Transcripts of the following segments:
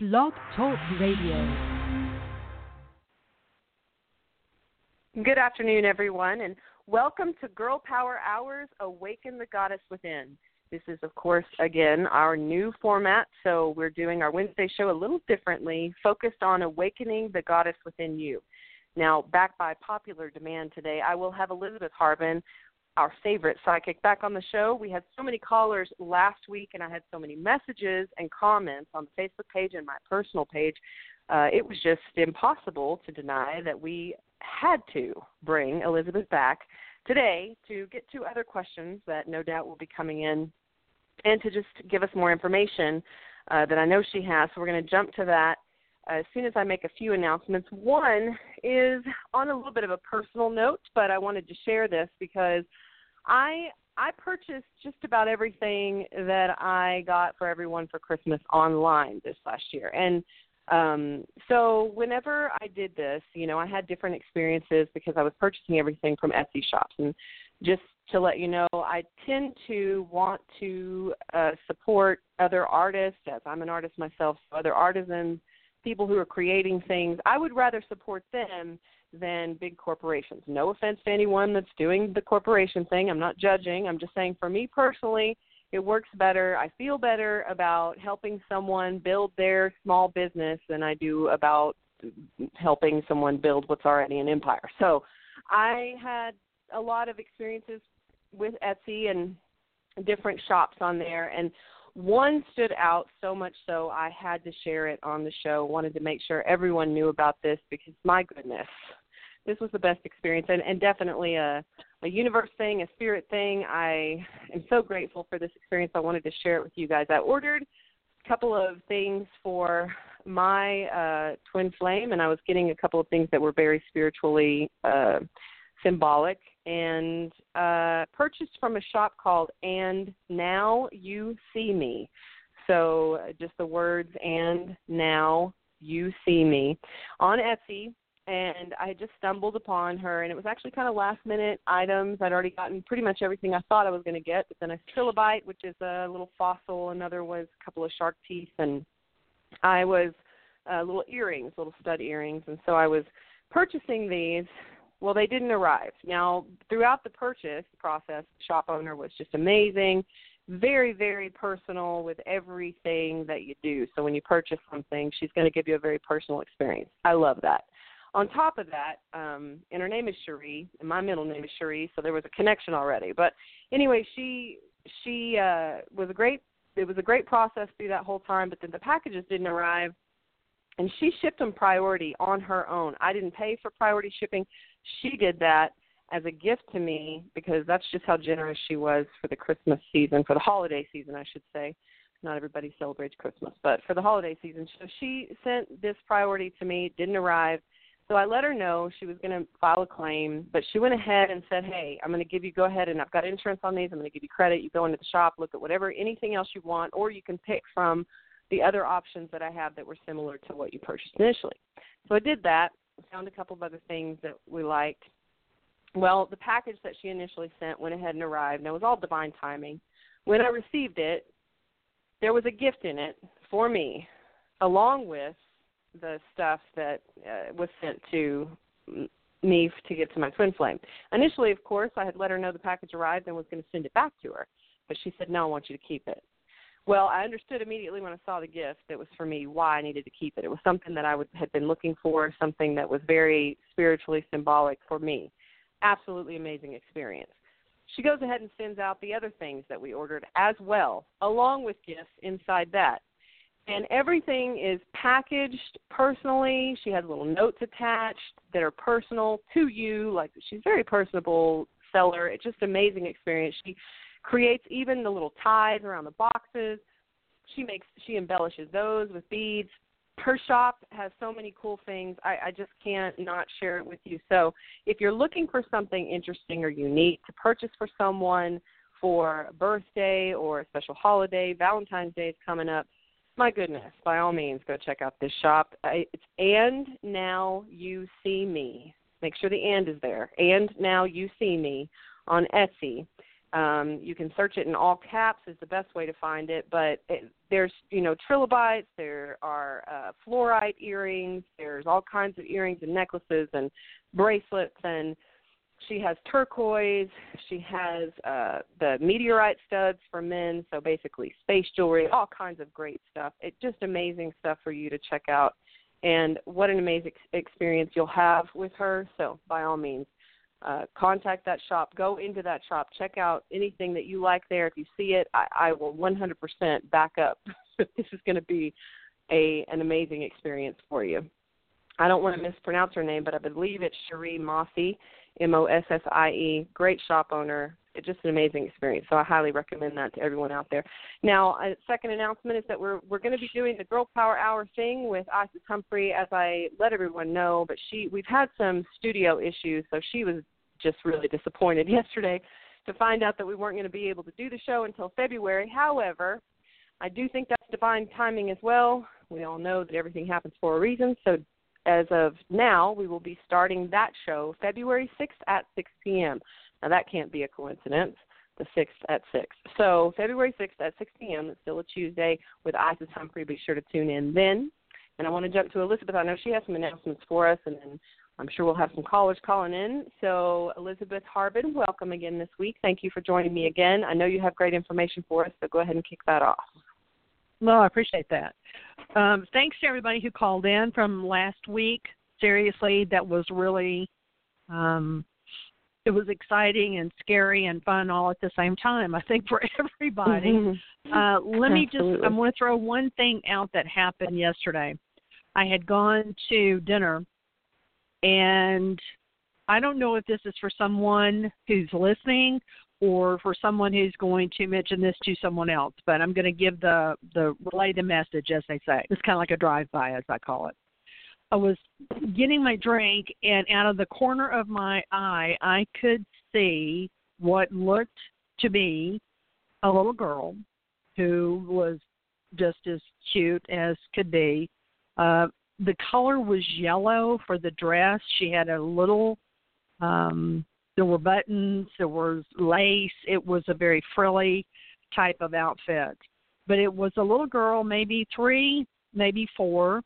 Blog Talk Radio. Good afternoon, everyone, and welcome to Girl Power Hours Awaken the Goddess Within. This is, of course, again, our new format, so we're doing our Wednesday show a little differently, focused on awakening the goddess within you. Now, back by popular demand today, I will have Elizabeth Harbin, our favorite psychic, back on the show. We had so many callers last week, and I had so many messages and comments on the Facebook page and my personal page. Uh, it was just impossible to deny that we had to bring Elizabeth back today to get to other questions that no doubt will be coming in and to just give us more information uh, that I know she has. So we're going to jump to that as soon as I make a few announcements. One is on a little bit of a personal note, but I wanted to share this because I I purchased just about everything that I got for everyone for Christmas online this last year. And um so whenever I did this, you know, I had different experiences because I was purchasing everything from Etsy shops and just to let you know, I tend to want to uh, support other artists, as I'm an artist myself, so other artisans, people who are creating things. I would rather support them than big corporations. No offense to anyone that's doing the corporation thing. I'm not judging. I'm just saying for me personally, it works better. I feel better about helping someone build their small business than I do about helping someone build what's already an empire. So, I had a lot of experiences with Etsy and different shops on there and one stood out so much so I had to share it on the show. Wanted to make sure everyone knew about this because my goodness, this was the best experience and, and definitely a, a universe thing, a spirit thing. I am so grateful for this experience. I wanted to share it with you guys. I ordered a couple of things for my uh, twin flame, and I was getting a couple of things that were very spiritually uh, symbolic and uh, purchased from a shop called And Now You See Me. So uh, just the words And Now You See Me on Etsy. And I had just stumbled upon her, and it was actually kind of last minute items. I'd already gotten pretty much everything I thought I was going to get, but then a trilobite, which is a little fossil, another was a couple of shark teeth, and I was uh, little earrings, little stud earrings. And so I was purchasing these well, they didn't arrive. Now, throughout the purchase process, the shop owner was just amazing, very, very personal with everything that you do. So when you purchase something, she's going to give you a very personal experience. I love that. On top of that, um, and her name is Cherie, and my middle name is Cherie, so there was a connection already. But anyway, she she uh, was a great. It was a great process through that whole time. But then the packages didn't arrive and she shipped them priority on her own. I didn't pay for priority shipping. She did that as a gift to me because that's just how generous she was for the Christmas season, for the holiday season, I should say. Not everybody celebrates Christmas, but for the holiday season. So she sent this priority to me, didn't arrive. So I let her know she was going to file a claim, but she went ahead and said, "Hey, I'm going to give you go ahead and I've got insurance on these. I'm going to give you credit. You go into the shop, look at whatever anything else you want, or you can pick from the other options that I have that were similar to what you purchased initially." So I did that. Found a couple of other things that we liked, well, the package that she initially sent went ahead and arrived, and it was all divine timing. When I received it, there was a gift in it for me, along with the stuff that uh, was sent to me to get to my twin flame. Initially, of course, I had let her know the package arrived and was going to send it back to her, but she said, "No, I want you to keep it." Well, I understood immediately when I saw the gift that was for me why I needed to keep it. It was something that I would, had been looking for, something that was very spiritually symbolic for me absolutely amazing experience. She goes ahead and sends out the other things that we ordered as well, along with gifts inside that. And everything is packaged personally. She has little notes attached that are personal to you. Like she's very personable seller. It's just an amazing experience. She creates even the little ties around the boxes. She makes she embellishes those with beads her shop has so many cool things. I, I just can't not share it with you. So if you're looking for something interesting or unique to purchase for someone for a birthday or a special holiday, Valentine's Day is coming up. My goodness, by all means, go check out this shop. It's and now you see me. Make sure the and is there. And now you see me on Etsy. Um, you can search it in all caps is the best way to find it. But it, there's you know trilobites, there are uh, fluorite earrings, there's all kinds of earrings and necklaces and bracelets, and she has turquoise. She has uh, the meteorite studs for men, so basically space jewelry, all kinds of great stuff. It's just amazing stuff for you to check out. And what an amazing experience you'll have with her. So, by all means, uh, contact that shop, go into that shop, check out anything that you like there. If you see it, I, I will 100% back up. this is going to be a an amazing experience for you. I don't want to mispronounce her name, but I believe it's Cherie Mossie, M O S S I E. Great shop owner. Just an amazing experience. So I highly recommend that to everyone out there. Now, a second announcement is that we're we're going to be doing the Girl Power Hour thing with Isis Humphrey, as I let everyone know. But she, we've had some studio issues, so she was just really disappointed yesterday to find out that we weren't going to be able to do the show until February. However, I do think that's divine timing as well. We all know that everything happens for a reason. So as of now, we will be starting that show February 6th at 6 p.m. Now, that can't be a coincidence, the 6th at 6. So, February 6th at 6 p.m., it's still a Tuesday with Isis Humphrey. Be sure to tune in then. And I want to jump to Elizabeth. I know she has some announcements for us, and then I'm sure we'll have some callers calling in. So, Elizabeth Harbin, welcome again this week. Thank you for joining me again. I know you have great information for us, so go ahead and kick that off. Well, I appreciate that. Um, thanks to everybody who called in from last week. Seriously, that was really um, it was exciting and scary and fun all at the same time. I think for everybody. Mm-hmm. Uh, let me just I'm going to throw one thing out that happened yesterday. I had gone to dinner and I don't know if this is for someone who's listening or for someone who's going to mention this to someone else, but I'm going to give the the relay the message as they say. It's kind of like a drive by as I call it. I was getting my drink and out of the corner of my eye I could see what looked to be a little girl who was just as cute as could be. Uh the color was yellow for the dress. She had a little um there were buttons, there was lace. It was a very frilly type of outfit. But it was a little girl, maybe three, maybe four,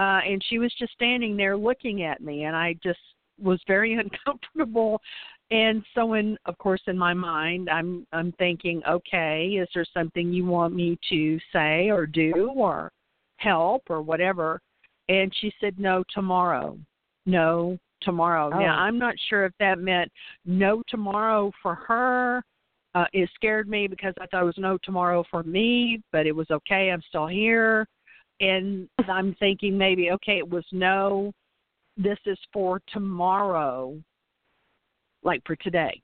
uh, and she was just standing there looking at me, and I just was very uncomfortable. And so, in of course, in my mind, I'm I'm thinking, okay, is there something you want me to say or do or help or whatever? And she said, no, tomorrow. No, tomorrow. Oh. Now, I'm not sure if that meant no tomorrow for her. Uh, it scared me because I thought it was no tomorrow for me, but it was okay. I'm still here. And I'm thinking maybe, okay, it was no, this is for tomorrow, like for today,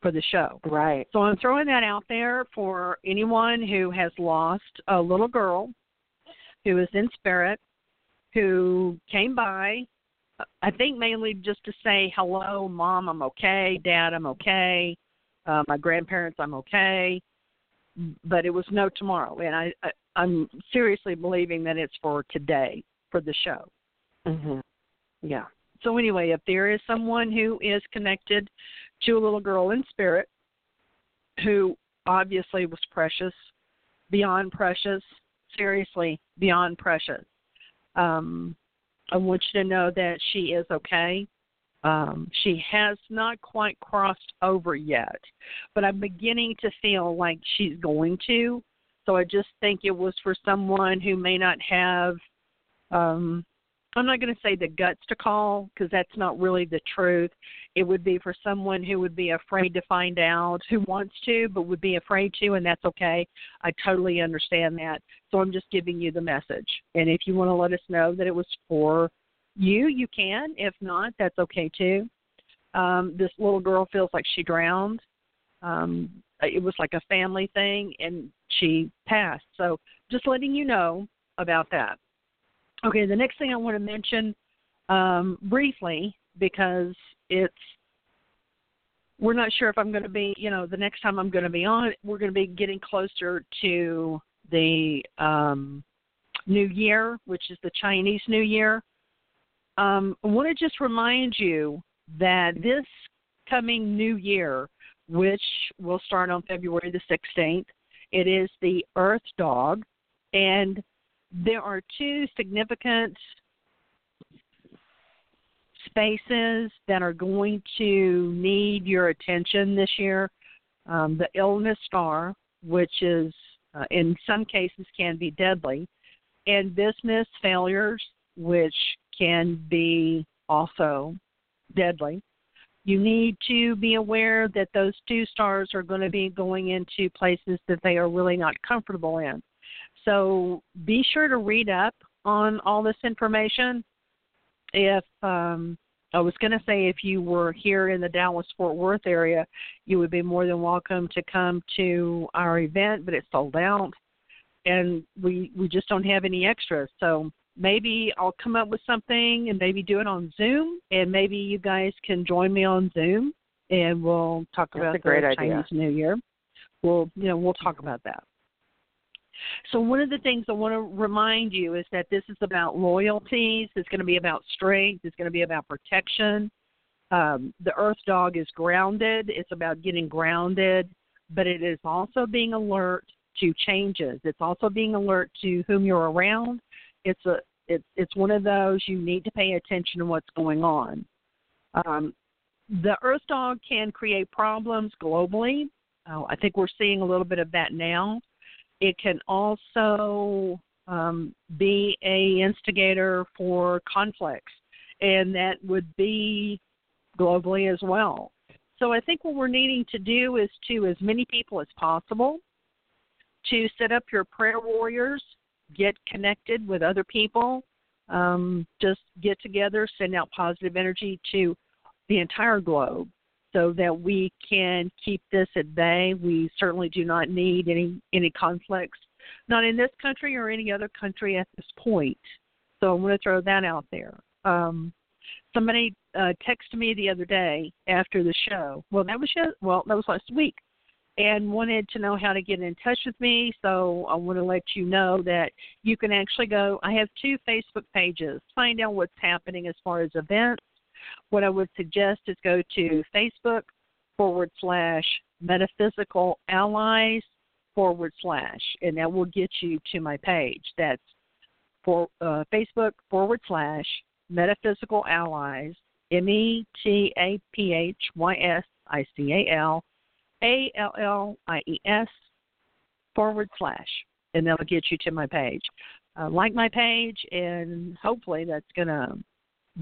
for the show. Right. So I'm throwing that out there for anyone who has lost a little girl who is in spirit, who came by I think mainly just to say hello, mom, I'm okay, dad, I'm okay, uh, my grandparents, I'm okay. But it was no tomorrow, and I, I I'm seriously believing that it's for today for the show. Mhm. Yeah. So anyway, if there is someone who is connected to a little girl in spirit who obviously was precious, beyond precious, seriously beyond precious. Um, I want you to know that she is okay. Um, she has not quite crossed over yet, but I'm beginning to feel like she's going to. So I just think it was for someone who may not have um, I'm not going to say the guts to call because that's not really the truth. It would be for someone who would be afraid to find out, who wants to, but would be afraid to, and that's okay. I totally understand that. So I'm just giving you the message. And if you want to let us know that it was for you, you can. If not, that's okay too. Um, this little girl feels like she drowned. Um, it was like a family thing, and she passed. So just letting you know about that. Okay, the next thing I want to mention um, briefly because it's we're not sure if I'm going to be, you know, the next time I'm going to be on, we're going to be getting closer to the um, New Year, which is the Chinese New Year. Um, I want to just remind you that this coming New Year which will start on February the 16th. It is the Earth Dog, and there are two significant spaces that are going to need your attention this year. Um, the illness star, which is uh, in some cases can be deadly, and business failures, which can be also deadly. You need to be aware that those two stars are going to be going into places that they are really not comfortable in. So be sure to read up on all this information. If um, I was going to say if you were here in the Dallas Fort Worth area, you would be more than welcome to come to our event, but it's sold out, and we we just don't have any extras. So maybe I'll come up with something and maybe do it on Zoom, and maybe you guys can join me on Zoom, and we'll talk That's about a great the idea. Chinese New Year. We'll you know we'll talk about that. So one of the things I want to remind you is that this is about loyalties. It's going to be about strength. It's going to be about protection. Um, the Earth Dog is grounded. It's about getting grounded, but it is also being alert to changes. It's also being alert to whom you're around. It's a it's it's one of those you need to pay attention to what's going on. Um, the Earth Dog can create problems globally. Oh, I think we're seeing a little bit of that now. It can also um, be a instigator for conflicts, and that would be globally as well. So I think what we're needing to do is to as many people as possible to set up your prayer warriors, get connected with other people, um, just get together, send out positive energy to the entire globe so that we can keep this at bay. We certainly do not need any any conflicts, not in this country or any other country at this point. So I'm going to throw that out there. Um, somebody uh, texted me the other day after the show. Well, that was well, that was last week, and wanted to know how to get in touch with me. So I want to let you know that you can actually go. I have two Facebook pages. Find out what's happening as far as events what I would suggest is go to Facebook forward slash metaphysical allies forward slash, and that will get you to my page. That's for uh, Facebook forward slash metaphysical allies, M E T A P H Y S I C A L A L L I E S forward slash, and that'll get you to my page. Uh, like my page, and hopefully that's going to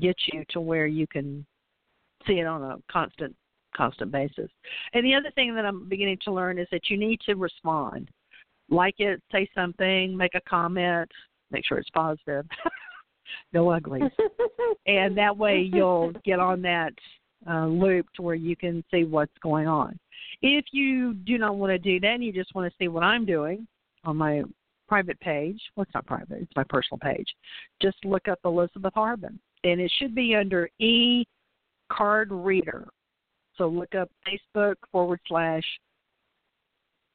get you to where you can see it on a constant constant basis. And the other thing that I'm beginning to learn is that you need to respond. Like it, say something, make a comment, make sure it's positive. no uglies. and that way you'll get on that uh, loop to where you can see what's going on. If you do not want to do that and you just want to see what I'm doing on my private page, well, it's not private, it's my personal page, just look up Elizabeth Harbin and it should be under e card reader. So look up Facebook forward slash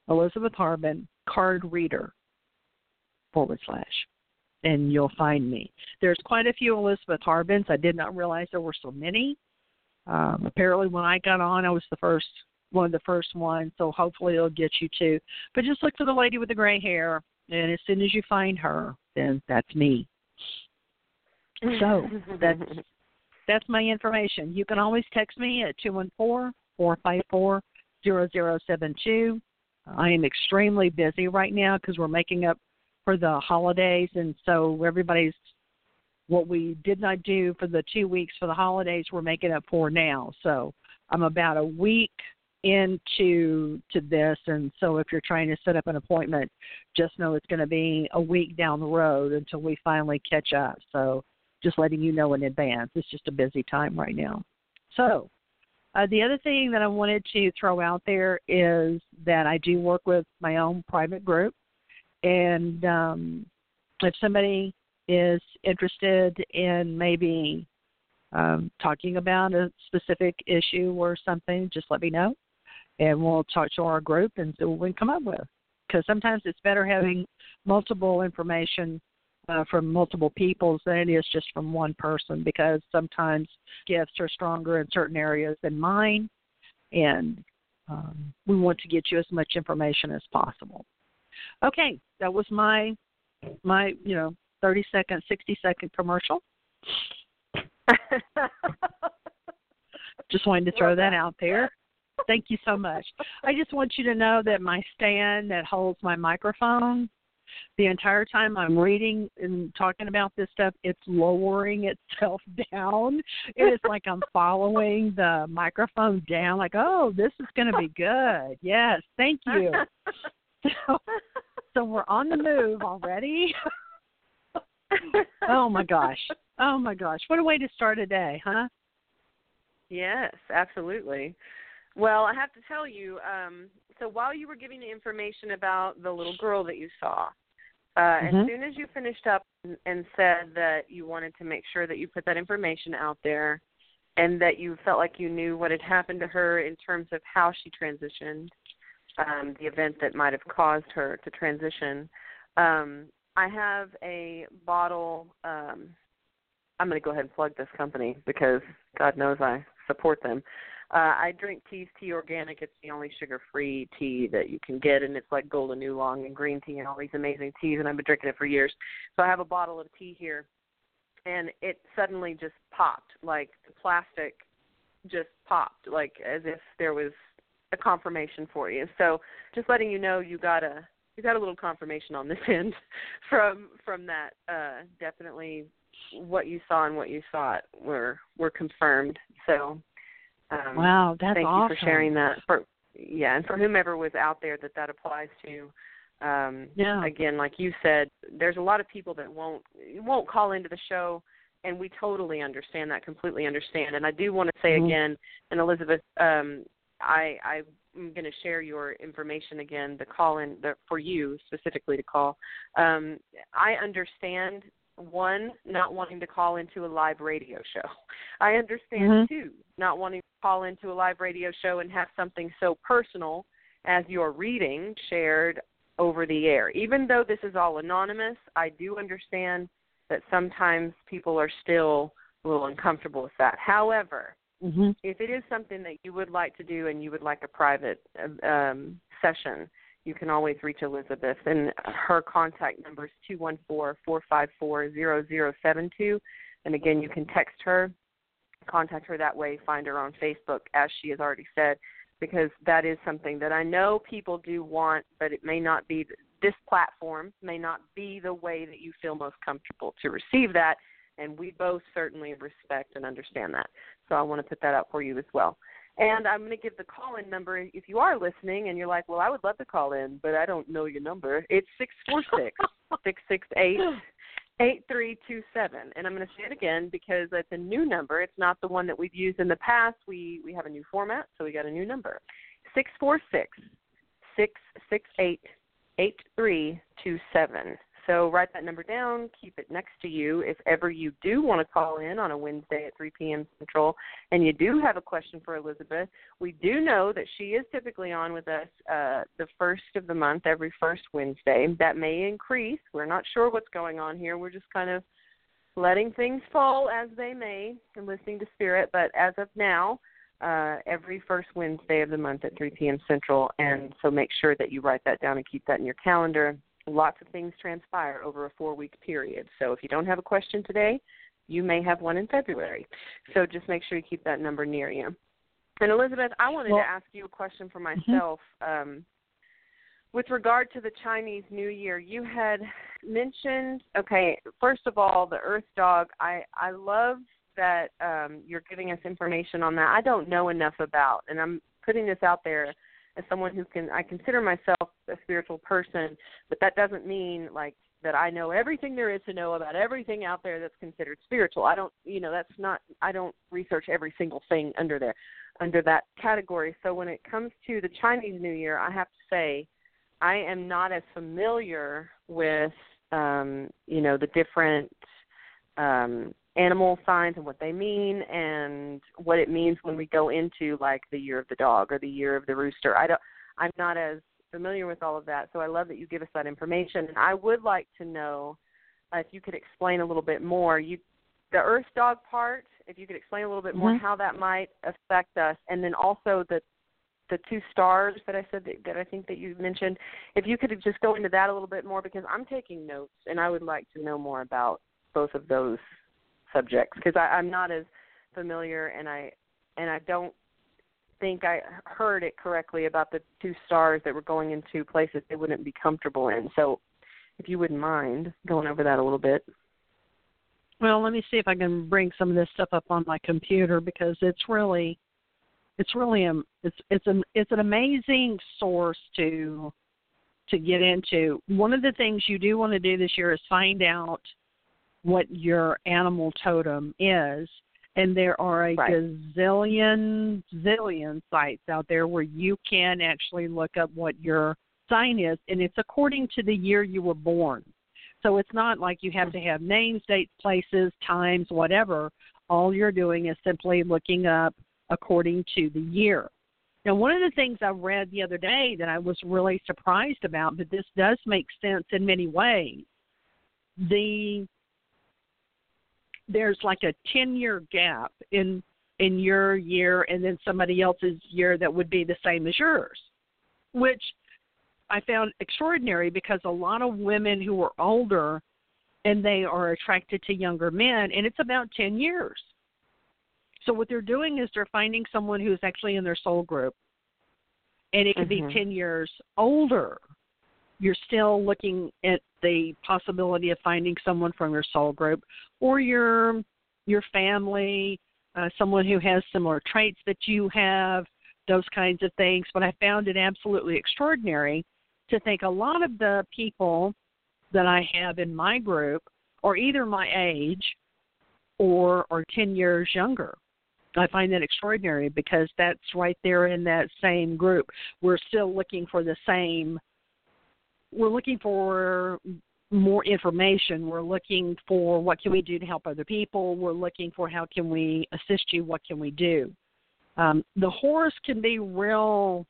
Elizabeth Harbin card reader forward slash, and you'll find me. There's quite a few Elizabeth Harbins. I did not realize there were so many. Um, apparently, when I got on, I was the first one of the first ones. So hopefully, it'll get you too. But just look for the lady with the gray hair, and as soon as you find her, then that's me. So that's that's my information. You can always text me at two one four four five four zero zero seven two. I am extremely busy right now because we're making up for the holidays, and so everybody's what we did not do for the two weeks for the holidays, we're making up for now. So I'm about a week into to this, and so if you're trying to set up an appointment, just know it's going to be a week down the road until we finally catch up. So just letting you know in advance. It's just a busy time right now. So, uh, the other thing that I wanted to throw out there is that I do work with my own private group, and um, if somebody is interested in maybe um, talking about a specific issue or something, just let me know, and we'll talk to our group and see what we come up with. Because sometimes it's better having multiple information uh, from multiple people than it is just from one person because sometimes gifts are stronger in certain areas than mine and um, we want to get you as much information as possible. Okay, that was my my you know thirty second, sixty second commercial. just wanted to throw that out there. Thank you so much. I just want you to know that my stand that holds my microphone the entire time I'm reading and talking about this stuff, it's lowering itself down. It is like I'm following the microphone down, like, oh, this is going to be good. Yes, thank you. So, so we're on the move already. oh my gosh. Oh my gosh. What a way to start a day, huh? Yes, absolutely. Well, I have to tell you, um, so while you were giving the information about the little girl that you saw, uh, mm-hmm. as soon as you finished up and, and said that you wanted to make sure that you put that information out there and that you felt like you knew what had happened to her in terms of how she transitioned, um, the event that might have caused her to transition, um, I have a bottle. Um, I'm going to go ahead and plug this company because God knows I support them. Uh, I drink Tea's Tea Organic. It's the only sugar-free tea that you can get, and it's like golden oolong and green tea and all these amazing teas. And I've been drinking it for years. So I have a bottle of tea here, and it suddenly just popped, like the plastic just popped, like as if there was a confirmation for you. So just letting you know, you got a you got a little confirmation on this end from from that. Uh, definitely, what you saw and what you thought were were confirmed. So um, wow, that's thank awesome. you for sharing that. For yeah, and for whomever was out there that that applies to. Um, yeah. Again, like you said, there's a lot of people that won't won't call into the show, and we totally understand that, completely understand. And I do want to say mm-hmm. again, and Elizabeth, um, I I'm going to share your information again. The call in the, for you specifically to call. Um, I understand one not wanting to call into a live radio show. I understand mm-hmm. two not wanting to call into a live radio show and have something so personal as your reading shared over the air. Even though this is all anonymous, I do understand that sometimes people are still a little uncomfortable with that. However, mm-hmm. if it is something that you would like to do and you would like a private um, session, you can always reach Elizabeth, and her contact number is two one four four five four zero zero seven two. And again, you can text her, contact her that way, find her on Facebook, as she has already said, because that is something that I know people do want, but it may not be this platform may not be the way that you feel most comfortable to receive that, and we both certainly respect and understand that. So I want to put that out for you as well. And I'm going to give the call in number if you are listening and you're like, well, I would love to call in, but I don't know your number. It's six four six six six eight eight three two seven. And I'm going to say it again because it's a new number. It's not the one that we've used in the past. We we have a new format, so we got a new number. Six four six six six eight eight three two seven. So write that number down, keep it next to you. If ever you do want to call in on a Wednesday at 3 p.m. Central and you do have a question for Elizabeth, we do know that she is typically on with us uh, the first of the month, every first Wednesday. That may increase. We're not sure what's going on here. We're just kind of letting things fall as they may and listening to Spirit. But as of now, uh, every first Wednesday of the month at 3 p.m. Central. And so make sure that you write that down and keep that in your calendar lots of things transpire over a four week period. So if you don't have a question today, you may have one in February. So just make sure you keep that number near you. And Elizabeth, I wanted well, to ask you a question for mm-hmm. myself. Mm-hmm. Um, with regard to the Chinese New Year, you had mentioned okay, first of all, the Earth Dog. I I love that um, you're giving us information on that. I don't know enough about, and I'm putting this out there as someone who can I consider myself a spiritual person, but that doesn't mean like that I know everything there is to know about everything out there that's considered spiritual. I don't, you know, that's not I don't research every single thing under there under that category. So when it comes to the Chinese New Year, I have to say I am not as familiar with um, you know, the different um animal signs and what they mean and what it means when we go into like the year of the dog or the year of the rooster. I don't I'm not as familiar with all of that, so I love that you give us that information. And I would like to know uh, if you could explain a little bit more. You the earth dog part, if you could explain a little bit more mm-hmm. how that might affect us and then also the the two stars that I said that, that I think that you mentioned. If you could just go into that a little bit more, because I'm taking notes and I would like to know more about both of those subjects because I'm not as familiar and I and I don't think I heard it correctly about the two stars that were going into places they wouldn't be comfortable in. So, if you wouldn't mind going over that a little bit. Well, let me see if I can bring some of this stuff up on my computer because it's really it's really a it's it's an it's an amazing source to to get into. One of the things you do want to do this year is find out what your animal totem is. And there are a right. gazillion zillion sites out there where you can actually look up what your sign is and it's according to the year you were born. So it's not like you have to have names, dates, places, times, whatever. All you're doing is simply looking up according to the year. Now, one of the things I read the other day that I was really surprised about, but this does make sense in many ways. The there's like a 10 year gap in in your year and then somebody else's year that would be the same as yours, which I found extraordinary because a lot of women who are older and they are attracted to younger men, and it's about 10 years. So what they're doing is they're finding someone who's actually in their soul group, and it could mm-hmm. be 10 years older. You're still looking at the possibility of finding someone from your soul group or your your family, uh, someone who has similar traits that you have, those kinds of things. But I found it absolutely extraordinary to think a lot of the people that I have in my group are either my age or are 10 years younger. I find that extraordinary because that's right there in that same group. We're still looking for the same we're looking for more information. We're looking for what can we do to help other people. We're looking for how can we assist you. What can we do? Um, the horse can be real.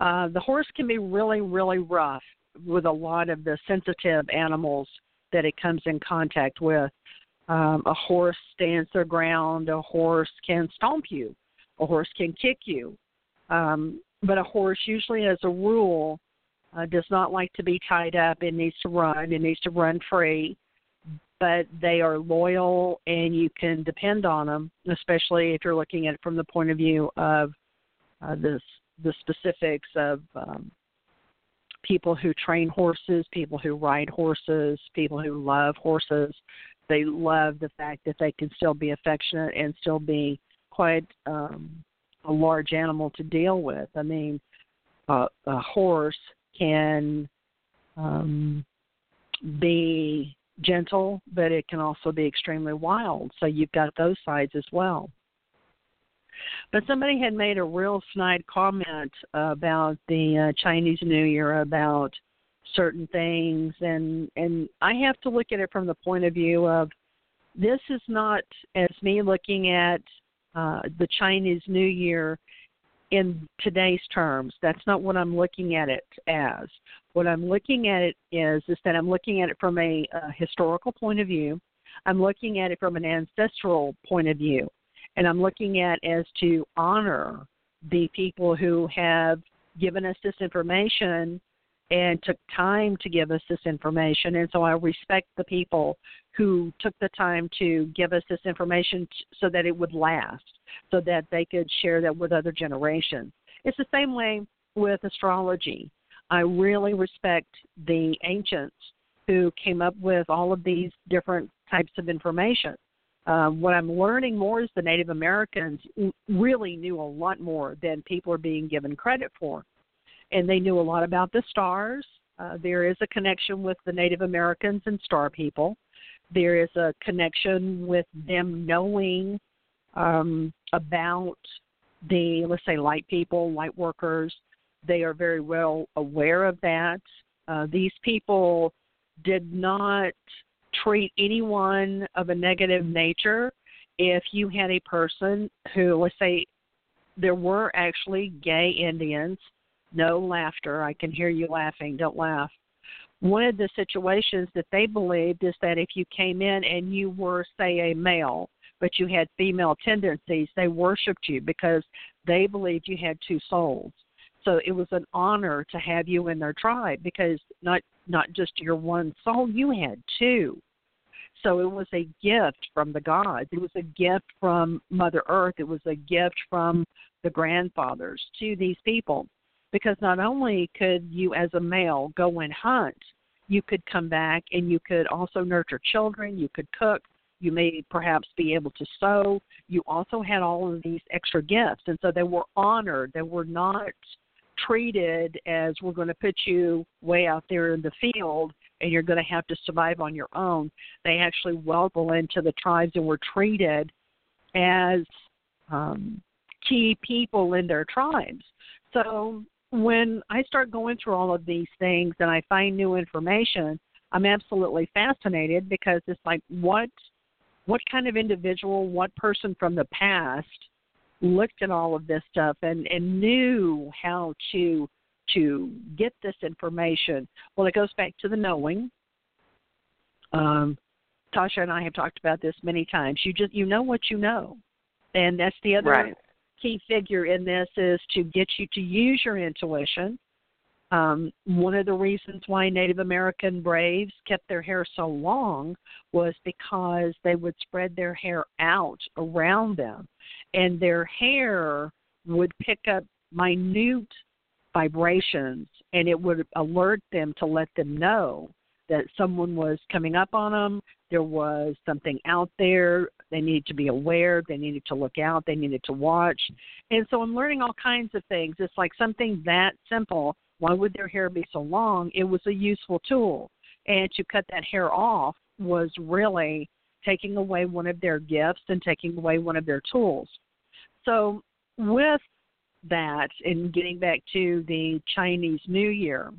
Uh, the horse can be really, really rough with a lot of the sensitive animals that it comes in contact with. Um, a horse stands their ground. A horse can stomp you. A horse can kick you. Um, but a horse, usually, as a rule, uh, does not like to be tied up. It needs to run. It needs to run free. But they are loyal, and you can depend on them, especially if you're looking at it from the point of view of uh, this, the specifics of um, people who train horses, people who ride horses, people who love horses they love the fact that they can still be affectionate and still be quite um, a large animal to deal with. I mean, uh, a horse can um, be gentle, but it can also be extremely wild. So you've got those sides as well. But somebody had made a real snide comment about the uh, Chinese New Year about certain things and and I have to look at it from the point of view of this is not as me looking at uh, the Chinese New Year in today's terms. That's not what I'm looking at it as. What I'm looking at it is is that I'm looking at it from a, a historical point of view. I'm looking at it from an ancestral point of view, and I'm looking at as to honor the people who have given us this information and took time to give us this information. And so I respect the people who took the time to give us this information so that it would last, so that they could share that with other generations. It's the same way with astrology. I really respect the ancients who came up with all of these different types of information. Uh, what I'm learning more is the Native Americans really knew a lot more than people are being given credit for and they knew a lot about the stars. Uh, there is a connection with the Native Americans and star people. There is a connection with them knowing um, about the, let's say, light people, light workers. They are very well aware of that. Uh, these people did not treat anyone of a negative nature. If you had a person who, let's say, there were actually gay Indians no laughter. I can hear you laughing. Don't laugh. One of the situations that they believed is that if you came in and you were, say, a male, but you had female tendencies, they worshiped you because they believed you had two souls. So it was an honor to have you in their tribe because not not just your one soul, you had two. So it was a gift from the gods. It was a gift from Mother Earth. It was a gift from the grandfathers to these people. Because not only could you, as a male, go and hunt, you could come back and you could also nurture children, you could cook, you may perhaps be able to sew. You also had all of these extra gifts. And so they were honored. They were not treated as we're going to put you way out there in the field and you're going to have to survive on your own. They actually welcome into the tribes and were treated as um, key people in their tribes. So when I start going through all of these things and I find new information, I'm absolutely fascinated because it's like what what kind of individual, what person from the past looked at all of this stuff and and knew how to to get this information. Well, it goes back to the knowing. Um, Tasha and I have talked about this many times. You just you know what you know, and that's the other right. Key figure in this is to get you to use your intuition. Um, one of the reasons why Native American braves kept their hair so long was because they would spread their hair out around them, and their hair would pick up minute vibrations and it would alert them to let them know that someone was coming up on them there was something out there. They needed to be aware. They needed to look out. They needed to watch. And so i'm learning all kinds of things. It's like something that simple. Why would their hair be so long? It was a useful tool. And to cut that hair off was really taking away one of their gifts and taking away one of their tools. So with that and getting back to the Chinese New Year,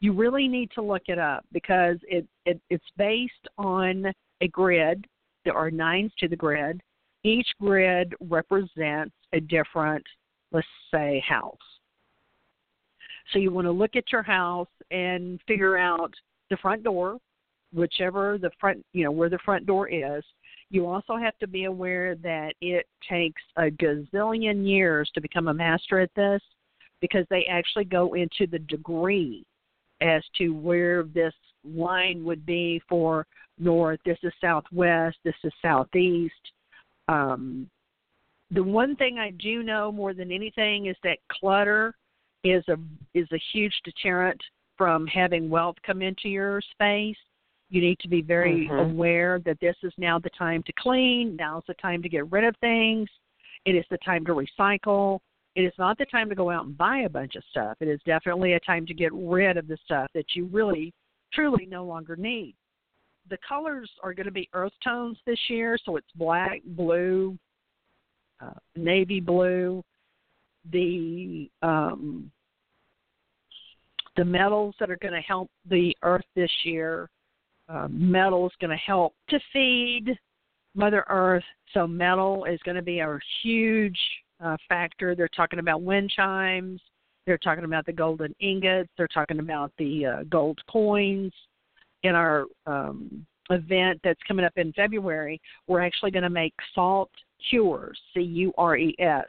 you really need to look it up because it, it it's based on a grid. There are nines to the grid. Each grid represents a different, let's say, house. So you want to look at your house and figure out the front door, whichever the front, you know, where the front door is, you also have to be aware that it takes a gazillion years to become a master at this because they actually go into the degree as to where this line would be for north, this is southwest, this is southeast. Um, the one thing I do know more than anything is that clutter is a is a huge deterrent from having wealth come into your space. You need to be very mm-hmm. aware that this is now the time to clean. Now's the time to get rid of things. It is the time to recycle. It is not the time to go out and buy a bunch of stuff. It is definitely a time to get rid of the stuff that you really, truly no longer need. The colors are going to be earth tones this year, so it's black, blue, uh, navy blue. The um, the metals that are going to help the earth this year uh, metal is going to help to feed Mother Earth. So metal is going to be a huge uh, factor. They're talking about wind chimes. They're talking about the golden ingots. They're talking about the uh, gold coins. In our um, event that's coming up in February, we're actually going to make salt cures, C U R E S,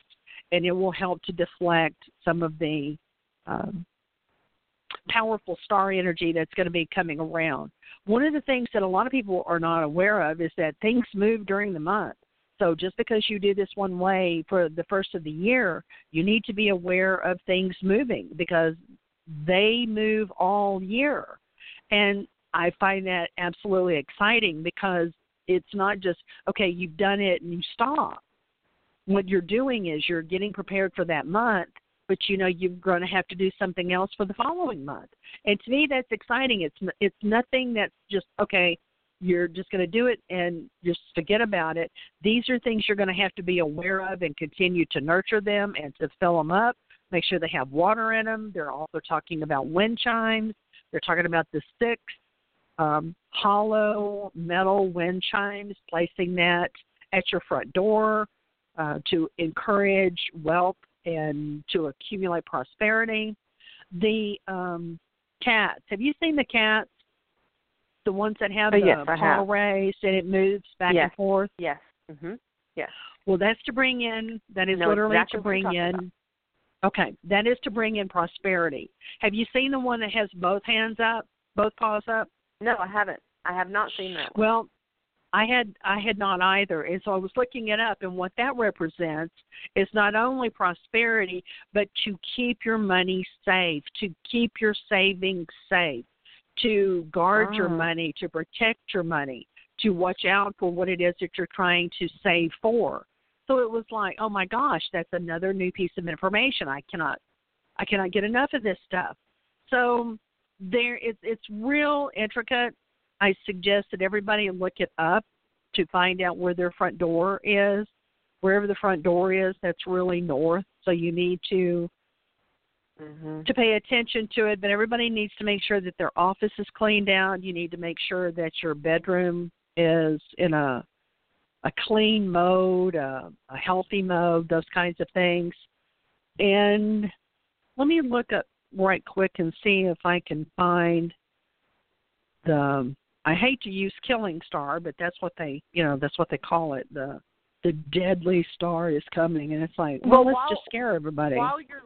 and it will help to deflect some of the um, powerful star energy that's going to be coming around. One of the things that a lot of people are not aware of is that things move during the month. So just because you do this one way for the first of the year, you need to be aware of things moving because they move all year. And I find that absolutely exciting because it's not just, okay, you've done it and you stop. What you're doing is you're getting prepared for that month but you know you're going to have to do something else for the following month. And to me, that's exciting. It's it's nothing that's just okay. You're just going to do it and just forget about it. These are things you're going to have to be aware of and continue to nurture them and to fill them up. Make sure they have water in them. They're also talking about wind chimes. They're talking about the six um, hollow metal wind chimes, placing that at your front door uh, to encourage wealth and to accumulate prosperity. The um, cats. Have you seen the cats? The ones that have oh, the yes, paw raised and it moves back yes. and forth. Yes. Mhm. Yes. Well, that's to bring in. That is No, literally to bring in. about. Okay, that is to bring in prosperity. Have you seen the one that has both hands up, both paws up? No, I haven't. I have not seen that. One. Well, I had I had not either, and so I was looking it up, and what that represents is not only prosperity, but to keep your money safe, to keep your savings safe, to guard your Oh. money, to protect your money, to watch out for what it is that you're trying to save for. So it was like, oh my gosh, that's another new piece of information. I cannot, I cannot get enough of this stuff. So there, it's it's real intricate. I suggest that everybody look it up to find out where their front door is. Wherever the front door is, that's really north. So you need to hmm to pay attention to it. But everybody needs to make sure that their office is cleaned out. You need to make sure that your bedroom is in a a clean mode, a, a healthy mode, those kinds of things. And let me look up right quick and see if I can find the I hate to use killing star, but that's what they you know, that's what they call it. The the deadly star is coming and it's like, well, Well, let's while- just scare everybody. While you're,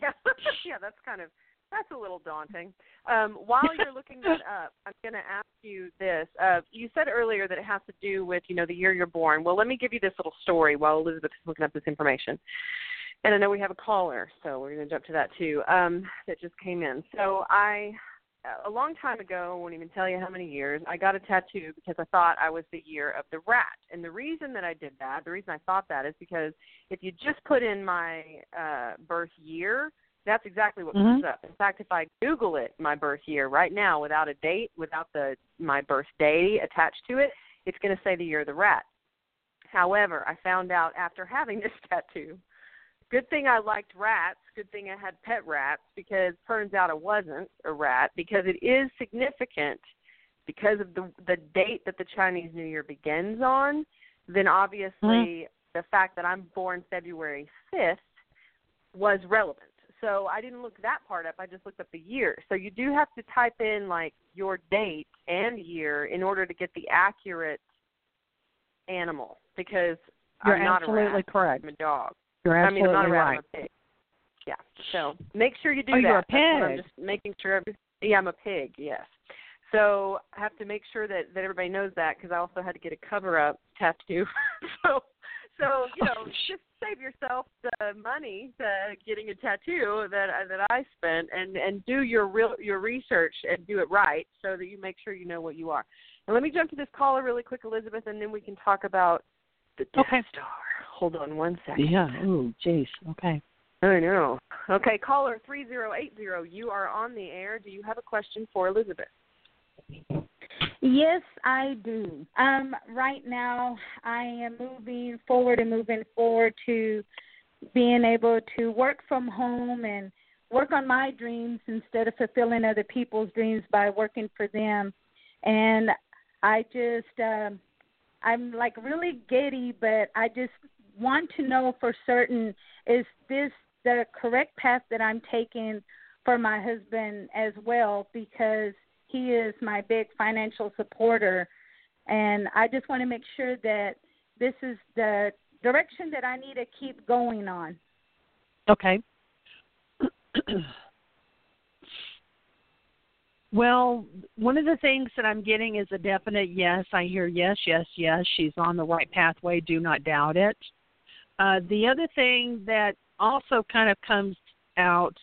yeah, yeah, that's kind of that's a little daunting. Um, while you're looking that up, I'm going to ask you this. Uh, you said earlier that it has to do with you know the year you're born. Well, let me give you this little story while Elizabeth is looking up this information. And I know we have a caller, so we're going to jump to that too. Um, that just came in. So I, a long time ago, I won't even tell you how many years, I got a tattoo because I thought I was the year of the rat. And the reason that I did that, the reason I thought that is because if you just put in my uh, birth year, that's exactly what Mhm. comes up. In fact, if I Google it, my birth year right now, without a date, without the my birthday attached to it, it's going to say the year of the rat. However, I found out after having this tattoo, good thing I liked rats. Good thing I had pet rats because turns out I wasn't a rat because it is significant because of the the date that the Chinese New Year begins on. Then obviously mm-hmm. the fact that I'm born February 5th was relevant. So I didn't look that part up. I just looked up the year. So you do have to type in like your date and year in order to get the accurate animal because You're I'm not a absolutely rat. correct. I'm a dog. You're I mean, absolutely I'm not a rat. right. A pig. Yeah. So make sure you do Oh, that. you're a what I'm pig. just making sure. Every, yeah, I'm a pig. Yes. So I have to make sure that that everybody knows that because I also had to get a cover up tattoo. so so you oh, know just save yourself the money to getting a tattoo that uh, that I spent and and do your real your research and do it right so that you make sure you know what you are. And let me jump to this caller really quick, Elizabeth, and then we can talk about the Death Okay. Star. Hold on one second. Yeah. Oh, jeez. Okay. I know. Okay, caller 3080, you are on the air. Do you have a question for Elizabeth? Yes, I do. Um, right now, I am moving forward and moving forward to being able to work from home and work on my dreams instead of fulfilling other people's dreams by working for them. And I just, um, I'm like really giddy, but I just want to know for certain is this the correct path that I'm taking for my husband as well because he is my big financial supporter and I just want to make sure that this is the direction that I need to keep going on. Okay. well, one of the things that I'm getting is a definite yes. I hear yes, yes, yes. She's on the right pathway. Do not doubt it. Uh, the other thing that also kind of comes out,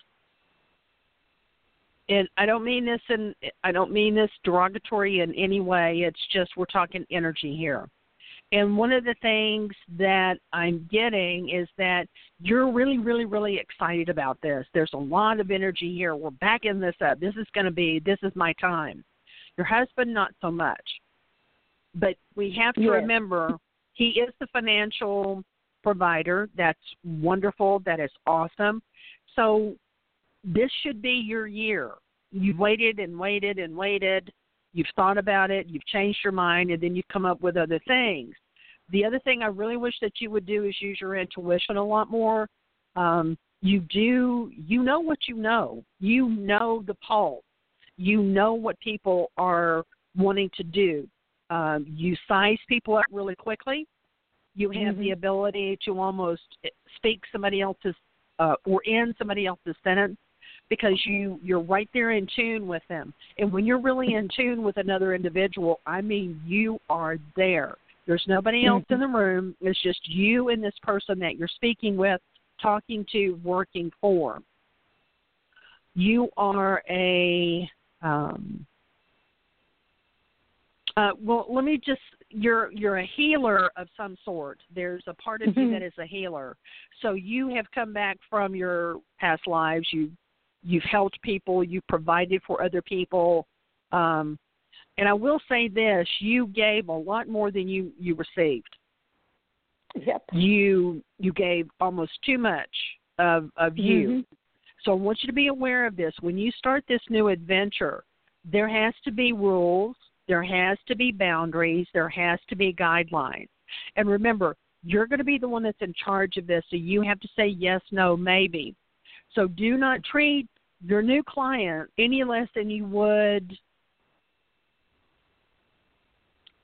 and I don't mean this in I don't mean this derogatory in any way. It's just we're talking energy here. And one of the things that I'm getting is that you're really, really, really excited about this. There's a lot of energy here. We're backing this up. This is going to be, this is my time. Your husband, not so much. But we have to Yes. remember he is the financial provider. That's wonderful. That is awesome. So this should be your year. You've waited and waited and waited. You've thought about it. You've changed your mind, and then you've come up with other things. The other thing I really wish that you would do is use your intuition a lot more. Um, you do, you know what you know. You know the pulse. You know what people are wanting to do. Um, you size people up really quickly. You have Mm-hmm. the ability to almost speak somebody else's uh, or end somebody else's sentence because you you're right there in tune with them. And when you're really in tune with another individual, I mean you are there. There's nobody else in the room. It's just you and this person that you're speaking with, talking to, working for. You are a um, uh, well, let me just you're you're a healer of some sort. There's a part of you Mhm. that is a healer. So you have come back from your past lives. You you've helped people. You've provided for other people. Um, and I will say this: you gave a lot more than you you received. Yep. You you gave almost too much of of you. Mhm. So I want you to be aware of this. When you start this new adventure, there has to be rules, there has to be boundaries, there has to be guidelines. And remember, you're going to be the one that's in charge of this, so you have to say yes, no, maybe. So do not treat your new client any less than you would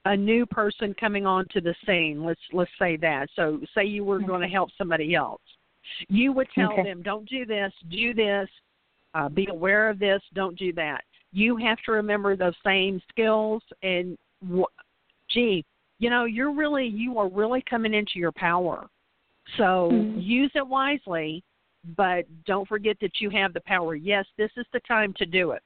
a new person coming onto the scene. Let's let's say that. So say you were going to help somebody else. You would tell Okay. them, don't do this, do this, uh, be aware of this, don't do that. You have to remember those same skills and, gee, you know, you're really, you are really coming into your power. So Mhm. use it wisely, but don't forget that you have the power. Yes, this is the time to do it.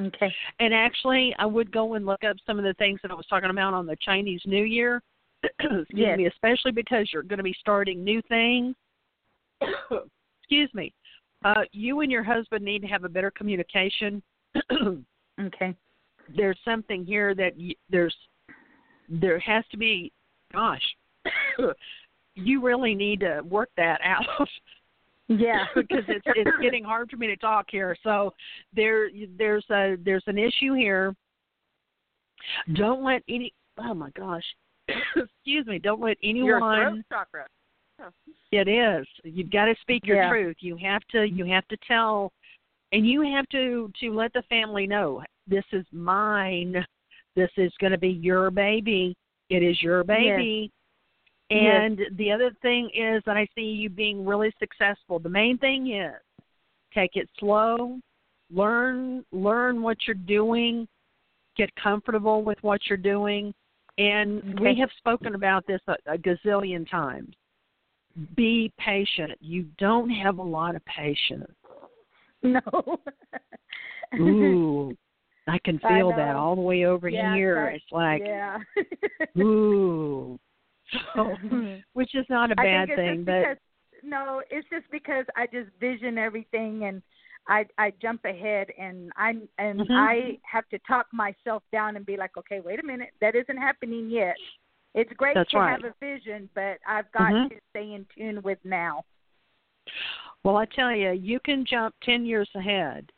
Okay. And actually, I would go and look up some of the things that I was talking about on the Chinese New Year. Excuse Yes. me, especially because you're going to be starting new things. Excuse me. Uh, you and your husband need to have a better communication. Okay. there's something here that y there's there has to be. Gosh, you really need to work that out. Yeah. because it's it's getting hard for me to talk here. So there there's a there's an issue here. Don't let any oh my gosh. Excuse me, don't let Your throat anyone chakra. it is. You've got to speak your Yeah. truth. You have to you have to tell and you have to to let the family know this is mine. This is going to be your baby. It is your baby. Yes. And the other thing is that I see you being really successful. The main thing is take it slow, learn learn what you're doing, get comfortable with what you're doing, and we have spoken about this a, a gazillion times. Be patient. You don't have a lot of patience. No. Ooh, I can I feel that all the way over Yeah, here. It's like, yeah. ooh. So, which is not a I bad thing, but because, no, it's just because I just vision everything and I I jump ahead and I and Mhm. I have to talk myself down and be like, okay, wait a minute, that isn't happening yet. It's great That's to right. have a vision, but I've got Mhm. to stay in tune with now. Well, I tell you, you can jump 10 years ahead.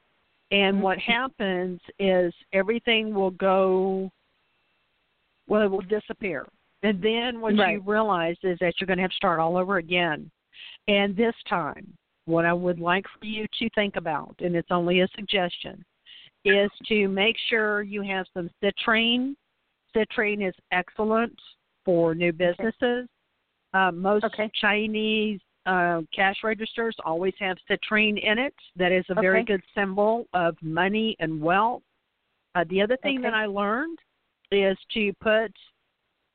And what Mhm. happens is everything will go, well, it will disappear. And then what you realize is that you're going to have to start all over again. And this time, what I would like for you to think about, and it's only a suggestion, is to make sure you have some citrine. Citrine is excellent for new businesses. Uh, most Okay. Chinese uh, cash registers always have citrine in it. That is a very Okay. good symbol of money and wealth. Uh, the other thing Okay. that I learned is to put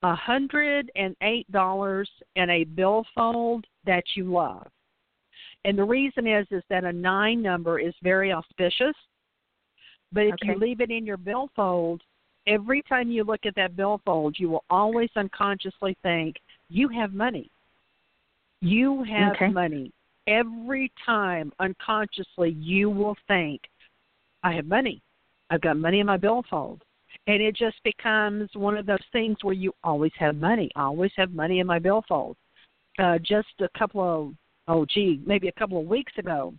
a hundred and eight dollars in a billfold that you love. And the reason is is that a nine number is very auspicious. But if you leave it in your billfold, every time you look at that billfold, you will always unconsciously think, You have money. You have Okay. money. Every time unconsciously you will think, I have money. I've got money in my billfold. And it just becomes one of those things where you always have money. I always have money in my billfold. Uh, just a couple of, oh, gee, maybe a couple of weeks ago,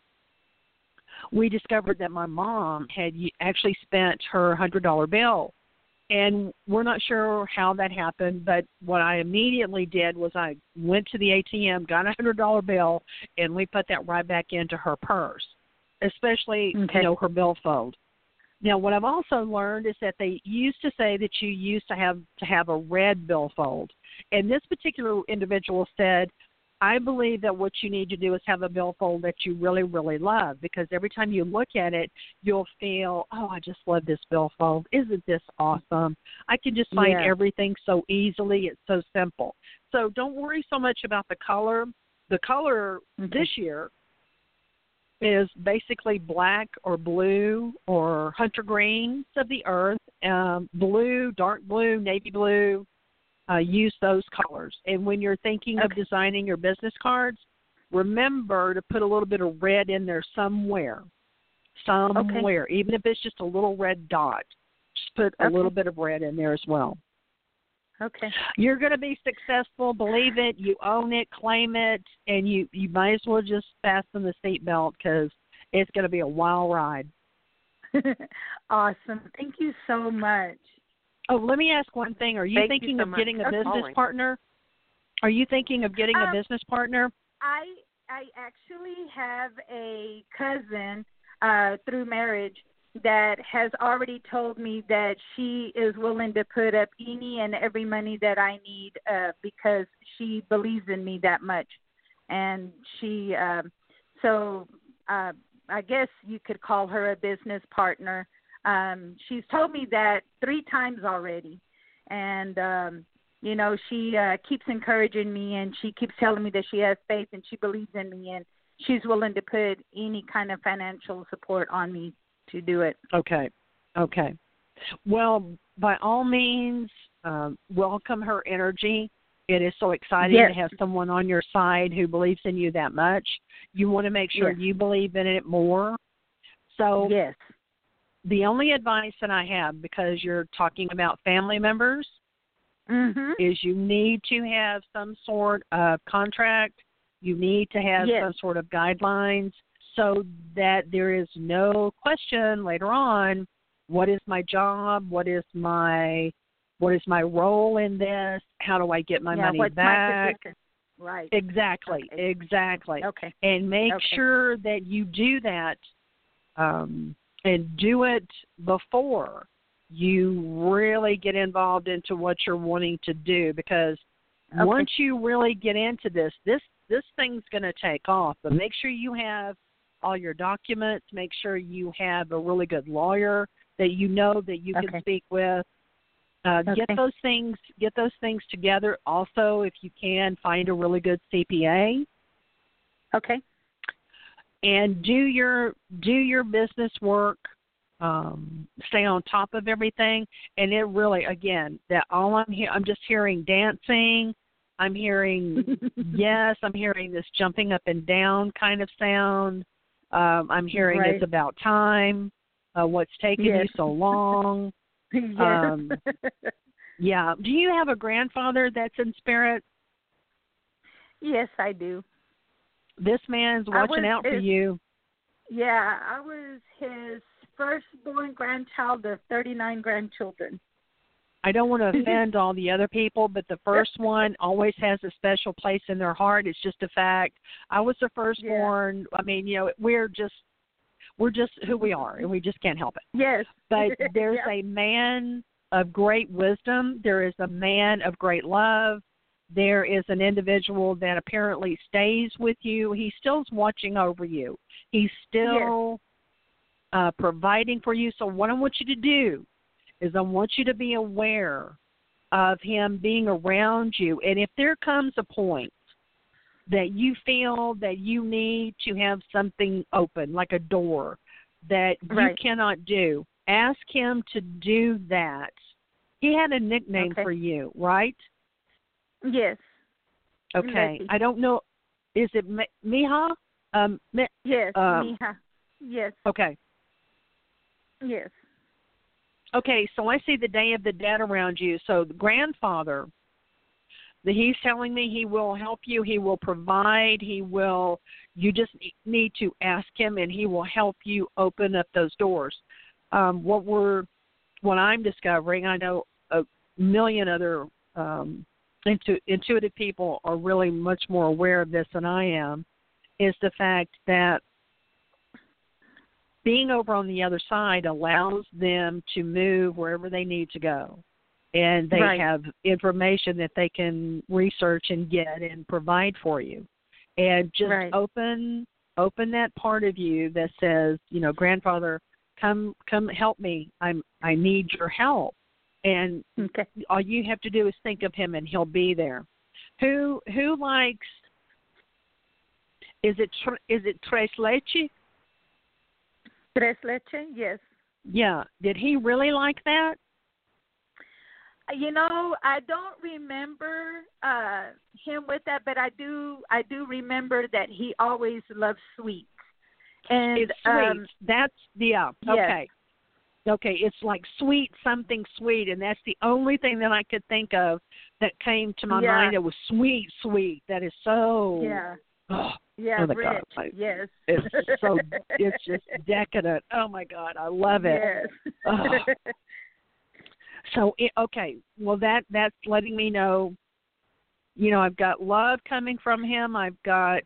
we discovered that my mom had y- actually spent her hundred dollar bill and we're not sure how that happened but what i immediately did was i went to the atm got a hundred dollar bill and we put that right back into her purse especially Okay. you know her billfold Now, what I've also learned is that they used to say that you used to have to have a red billfold, and this particular individual said, "I believe that what you need to do is have a billfold that you really, really love, because every time you look at it, you'll feel, oh, I just love this billfold. Isn't this awesome? I can just find Yeah. everything so easily. It's so simple. So don't worry so much about the color. The color Okay. this year is basically black or blue or hunter greens of the earth, um, blue, dark blue, navy blue. Uh, use those colors. And when you're thinking of designing your business cards, remember to put a little bit of red in there somewhere. Somewhere, even if it's just a little red dot. Just put a Okay. little bit of red in there as well. Okay. You're going to be successful. Believe it. You own it. Claim it. And you you might as well just fasten the seatbelt because it's going to be a wild ride. awesome. Thank you so much. Oh, let me ask one thing. Are you Thank you thinking so of much getting a business calling. partner? Are you thinking of getting a Um, business partner? I I actually have a cousin uh through marriage that has already told me that she is willing to put up any and every money that I need uh because she believes in me that much. And she um so uh I guess you could call her a business partner. Um she's told me that 3 times already. And um you know she uh keeps encouraging me and she keeps telling me that she has faith and she believes in me and she's willing to put any kind of financial support on me to do it Okay. Okay. Well, by all means, um, welcome her energy. It is so exciting Yes. to have someone on your side who believes in you that much. You want to make sure Yes. you believe in it more. So, yes the only advice that I have, because you're talking about family members, mhm is you need to have some sort of contract. You need to have Yes. some sort of guidelines so that there is no question later on what is my job, what is my what is my role in this, how do I get my yeah money my back? position right Exactly, Okay. exactly. okay And make Okay. sure that you do that um and do it before you really get involved into what you're wanting to do because Okay. once you really get into this this this thing's going to take off but make sure you have all your documents make sure you have a really good lawyer that you know that you Okay. can speak with. Uh, get those things get those things together. Also if you can find a really good cpa okay and do your do your business work um stay on top of everything. And it really again that all i'm here i'm just hearing dancing. I'm hearing yes i'm hearing this jumping up and down kind of sound. Um i'm hearing Right. it's about time uh what's taking you so long. Yes. Um, yeah. Do you have a grandfather that's in spirit? Yes i do this man's watching out for you yeah i was his firstborn grandchild of thirty nine grandchildren I don't want to offend all the other people, but the first one always has a special place in their heart. It's just a fact. I was the firstborn. I mean, you know, we're just we're just who we are, and we just can't help it. yes But there's Yeah. a man of great wisdom. There is a man of great love. There is an individual that apparently stays with you. He still's watching over you. He's still uh, providing for you. So what I want you to do is I want you to be aware of him being around you. And if there comes a point that you feel that you need to have something open, like a door that Right. you cannot do, ask him to do that. He had a nickname Okay. for you, right? Yes Okay. I don't know. Is it Mi- Miha? Um. Mi- yes Um, Mija. yes okay. yes Okay, so I see the Day of the Dead around you. So the grandfather, the, he's telling me he will help you. He will provide. He will. You just need to ask him, and he will help you open up those doors. Um, what we're, what I'm discovering, I know a million other um, intu- intuitive people are really much more aware of this than I am, is the fact that being over on the other side allows them to move wherever they need to go and they Right. have information that they can research and get and provide for you and just Right. open open that part of you that says you know grandfather come come help me i'm i need your help and Okay. all you have to do is think of him and he'll be there who who likes is it tr- is it tres leche Tres leche, yes. yeah did he really like that You know, I don't remember uh him with that, but I do I do remember that he always loved sweets. And it's sweet um that's yeah yes. Okay it's like sweet something sweet and that's the only thing that i could think of that came to my Yeah. mind it was sweet sweet that is so yeah. oh, Yeah, Oh my rich. God, yes. it's so it's just decadent oh my god i love it Yes. Oh. so it, okay well that that's letting me know you know i've got love coming from him i've got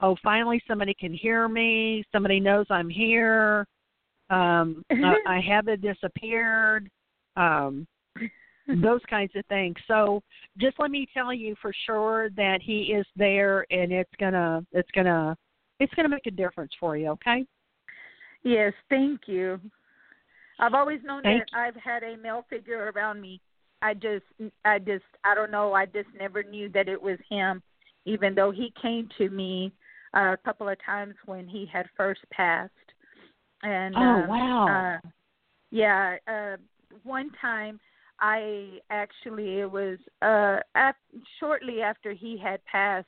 oh finally somebody can hear me somebody knows i'm here um I, I haven't disappeared um those kinds of things so just let me tell you for sure that he is there and it's gonna it's gonna it's gonna make a difference for you okay Yes, thank you. I've always known Thank that I've had a male figure around me. I just I just I don't know, I just never knew that it was him even though he came to me uh, a couple of times when he had first passed. And Oh, um, wow. uh yeah, uh one time I actually it was uh af- shortly after he had passed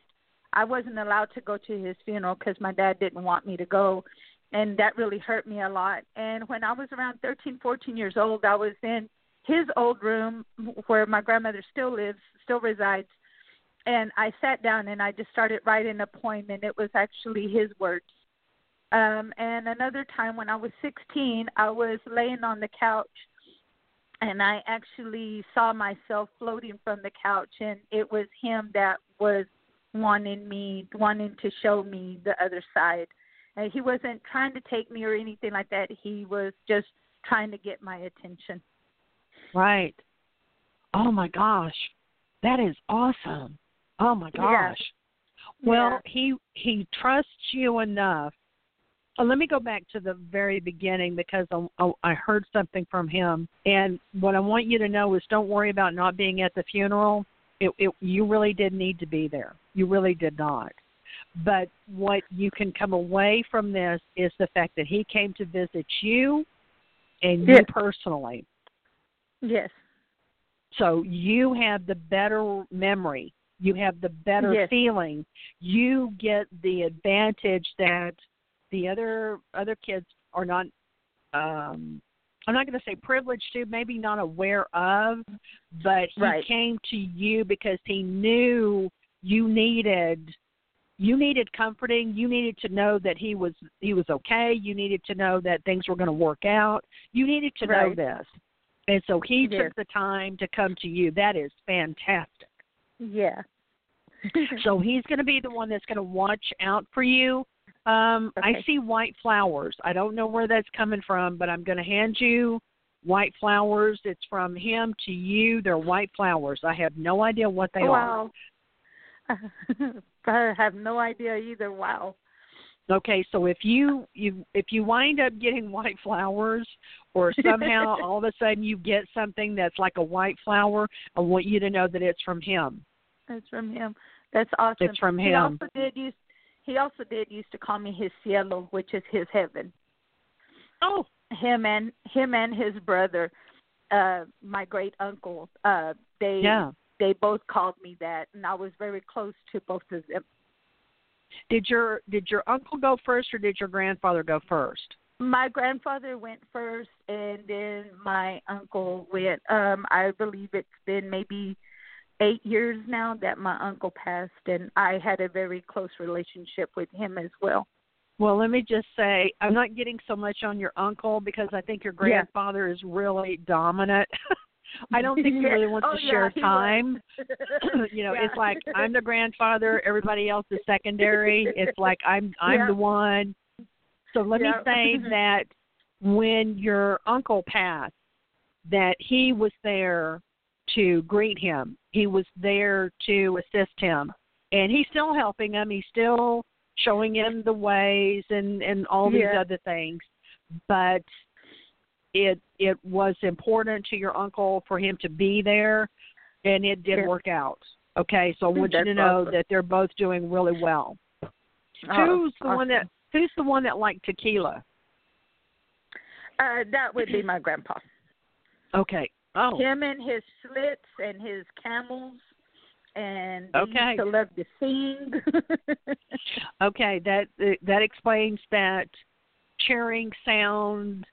I wasn't allowed to go to his funeral cuz my dad didn't want me to go and that really hurt me a lot. And when I was around 13, 14 years old, I was in his old room where my grandmother still lives, still resides. And I sat down and I just started writing a poem, and it was actually his words. Um, and another time when I was 16, I was laying on the couch and I actually saw myself floating from the couch, and it was him that was wanting me, wanting to show me the other side. And he wasn't trying to take me or anything like that. He was just trying to get my attention. Right. Oh my gosh. That is awesome. Oh my Yeah. gosh. Well, Yeah. he he trusts you enough. Uh, let me go back to the very beginning because I, I- I heard something from him, and what I want you to know is don't worry about not being at the funeral. It, it you really did need to be there. You really did not. But what you can come away from this is the fact that he came to visit you, and you personally. Yes. So you have the better memory. You have the better Yes. feeling. You get the advantage that the other other kids are not um I'm not going to say privileged to, maybe not aware of, but he Right. came to you because he knew you needed you needed comforting. You needed to know that he was he was okay. You needed to know that things were going to work out. You needed to know this. And so he took the time to come to you. That is fantastic. Yeah. So he's going to be the one that's going to watch out for you. Um, I see white flowers. I don't know where that's coming from, but I'm going to hand you white flowers. It's from him to you. They're white flowers. I have no idea what they are. wow. I have no idea either. Wow. Okay, so if you you if you wind up getting white flowers or somehow all of a sudden you get something that's like a white flower, I want you to know that it's from him. It's from him. That's awesome. It's from He him. also did use he also did used to call me his cielo, which is his heaven. Oh, Him and him and his brother, uh, my great uncle, uh, they yeah. they both called me that and I was very close to both of them. Did your did your uncle go first or did your grandfather go first? My grandfather went first and then my uncle went. Um, I believe it's been maybe eight years now that my uncle passed and I had a very close relationship with him as well. Well, let me just say, I'm not getting so much on your uncle because I think your Yeah. grandfather is really dominant. I don't think he really wants Oh, to yeah, share time. you know, Yeah. it's like I'm the grandfather, everybody else is secondary. It's like I'm I'm Yeah. the one. So let me say that when your uncle passed, that he was there to greet him. He was there to assist him, and he's still helping him. He's still showing him the ways and and all these Yeah. other things. But it it was important to your uncle for him to be there, and it did Yeah. work out. Okay, so I want you to know awesome. that they're both doing really well. Oh, who's the one that. Who's the one that liked tequila? Uh, that would be my grandpa. Okay. Oh, Him and his slits and his camels, and Okay. to love to sing. okay. That that explains that cheering sound.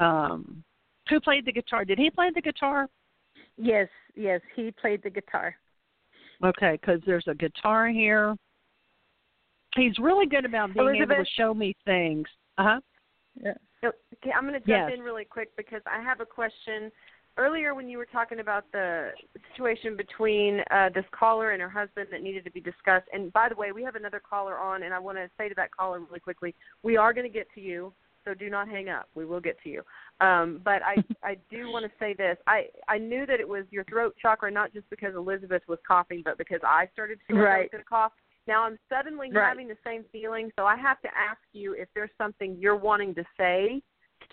Um, who played the guitar? Did he play the guitar? yes, yes, he played the guitar. Okay, because there's a guitar here. He's really good about being able to show me things. Uh huh. Yeah. Okay, I'm going to jump Yes. in really quick because I have a question. Earlier, when you were talking about the situation between uh, this caller and her husband that needed to be discussed, and by the way, we have another caller on, and I want to say to that caller really quickly, we are going to get to you, so do not hang up. We will get to you. Um, but I, I do want to say this. I, I knew that it was your throat chakra, not just because Elizabeth was coughing, but because I started feeling like was Right. to cough. Now I'm suddenly Right. having the same feeling, so I have to ask you if there's something you're wanting to say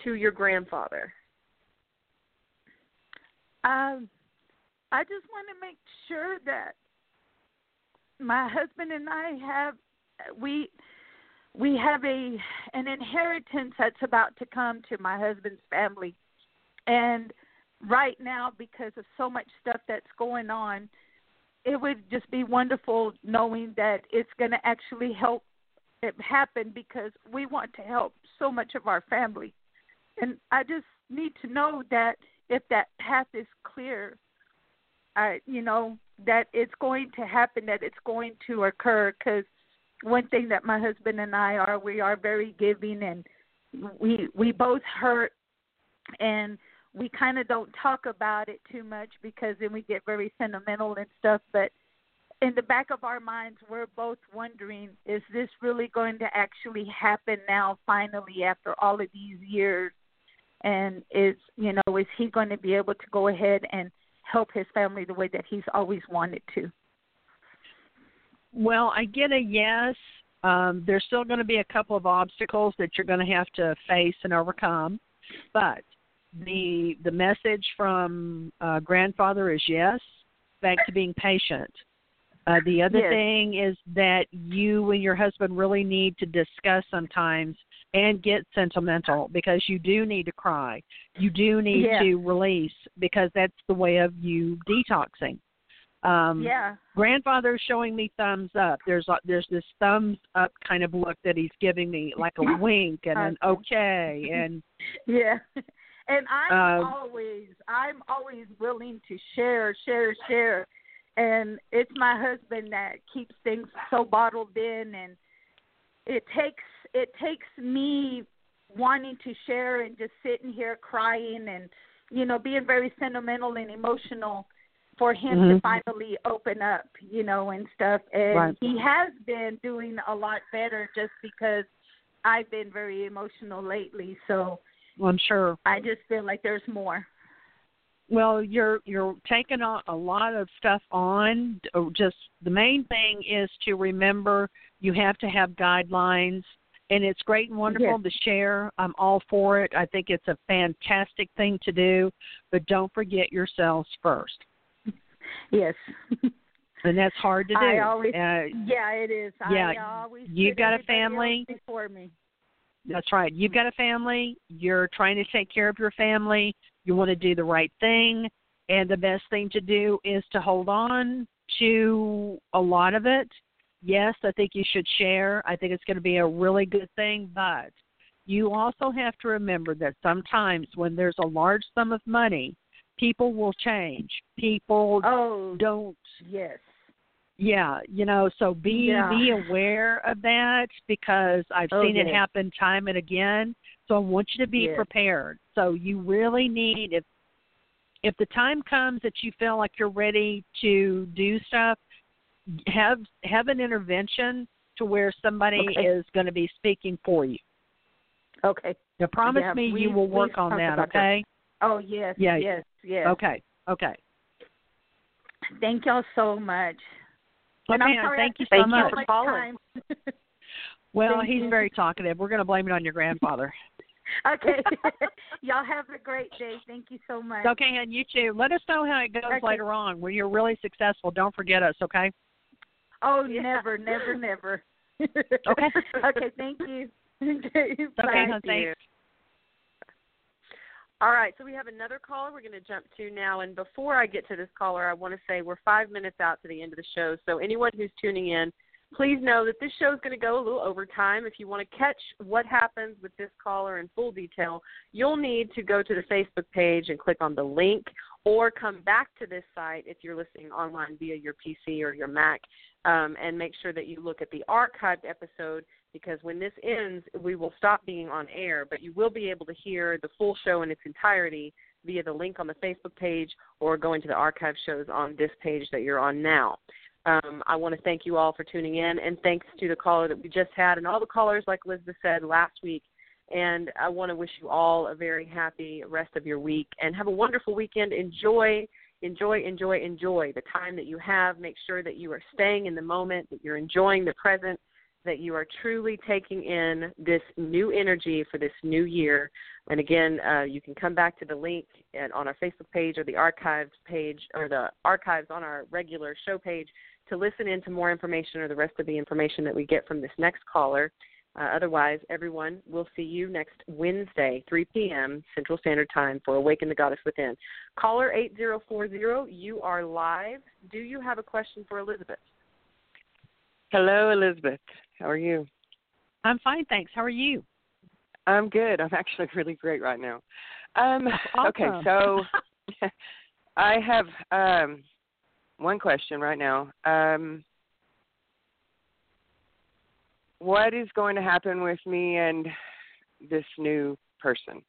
to your grandfather. Um, I just want to make sure that my husband and I have we we have a an inheritance that's about to come to my husband's family, and right now because of so much stuff that's going on, it would just be wonderful knowing that it's going to actually help it happen because we want to help so much of our family, and I just need to know that if that path is clear, I you know that it's going to happen, that it's going to occur. Because one thing that my husband and I are, we are very giving, and we we both hurt, and we kind of don't talk about it too much because then we get very sentimental and stuff. But in the back of our minds, we're both wondering: Is this really going to actually happen now? Finally, after all of these years and is you know is he going to be able to go ahead and help his family the way that he's always wanted to Well, I get a yes. Um, there's still going to be a couple of obstacles that you're going to have to face and overcome, but the the message from uh, grandfather is yes. Back to being patient. Uh, the other Yes. thing is that you and your husband really need to discuss sometimes and get sentimental because you do need to cry. You do need Yeah. to release because that's the way of you detoxing. Um, yeah grandfather's showing me thumbs up. There's a, there's this thumbs up kind of look that he's giving me, like a wink and an okay, and yeah and i'm Um, always i'm always willing to share share share and it's my husband that keeps things so bottled in and it takes it takes me wanting to share and just sitting here crying and you know being very sentimental and emotional for him Mhm. to finally open up you know and stuff and Right. he has been doing a lot better just because i've been very emotional lately so I'm sure. i just feel like there's more Well, you're you're taking on a lot of stuff on. Oh, Just the main thing is to remember you have to have guidelines, and it's great and wonderful to share. I'm all for it. I think it's a fantastic thing to do, but don't forget yourselves first, yes and that's hard to do. I always- uh, yeah it is Yeah, I always you've got a family. before me That's right. You've got a family. You're trying to take care of your family. You want to do the right thing. And the best thing to do is to hold on to a lot of it. Yes, I think you should share. I think it's going to be a really good thing. But you also have to remember that sometimes when there's a large sum of money, people will change. People oh don't yes yeah, you know, so be Yeah. be aware of that because I've Oh, seen it happen time and again. So I want you to be Yes. prepared. So you really need if if the time comes that you feel like you're ready to do stuff, have have an intervention to where somebody Okay. is going to be speaking for you. Okay. Now promise Yeah, me we- you will work on that, about that. okay? Oh yes, Yeah. yes, yes. Okay. Okay. Thank y'all so much. Okay, and I'm sorry thank you so Thank you much. for calling. Well, Thank he's you. very talkative. We're going to blame it on your grandfather. okay. y'all have a great day. Thank you so much. okay, and you too. Let us know how it goes Okay. later on. When you're really successful, don't forget us, okay? Oh, Yeah. never, never, never. Okay. okay. Thank you. okay. Okay, Bye. hon, thanks. All right, so we have another caller we're going to jump to now. And before I get to this caller, I want to say we're five minutes out to the end of the show. So anyone who's tuning in, please know that this show is going to go a little over time. If you want to catch what happens with this caller in full detail, you'll need to go to the Facebook page and click on the link or come back to this site if you're listening online via your PC or your Mac um, and make sure that you look at the archived episode because when this ends, we will stop being on air, but you will be able to hear the full show in its entirety via the link on the Facebook page or going to the archive shows on this page that you're on now. Um, I want to thank you all for tuning in, and thanks to the caller that we just had and all the callers, like Elizabeth said last week. And I want to wish you all a very happy rest of your week and have a wonderful weekend. Enjoy, enjoy, enjoy, enjoy the time that you have. Make sure that you are staying in the moment, that you're enjoying the present, that you are truly taking in this new energy for this new year. And again, uh, you can come back to the link and on our Facebook page or the archives page or the archives on our regular show page to listen in to more information or the rest of the information that we get from this next caller. Uh, otherwise, everyone, we'll see you next Wednesday, 3 p.m. Central Standard Time for Awaken the Goddess Within. Caller 8040, you are live. Do you have a question for Elizabeth? Hello, Elizabeth. How are you? I'm fine, thanks. How are you? I'm good. I'm actually really great right now. Um, okay, so I have um, one question right now. Um, what is going to happen with me and this new person?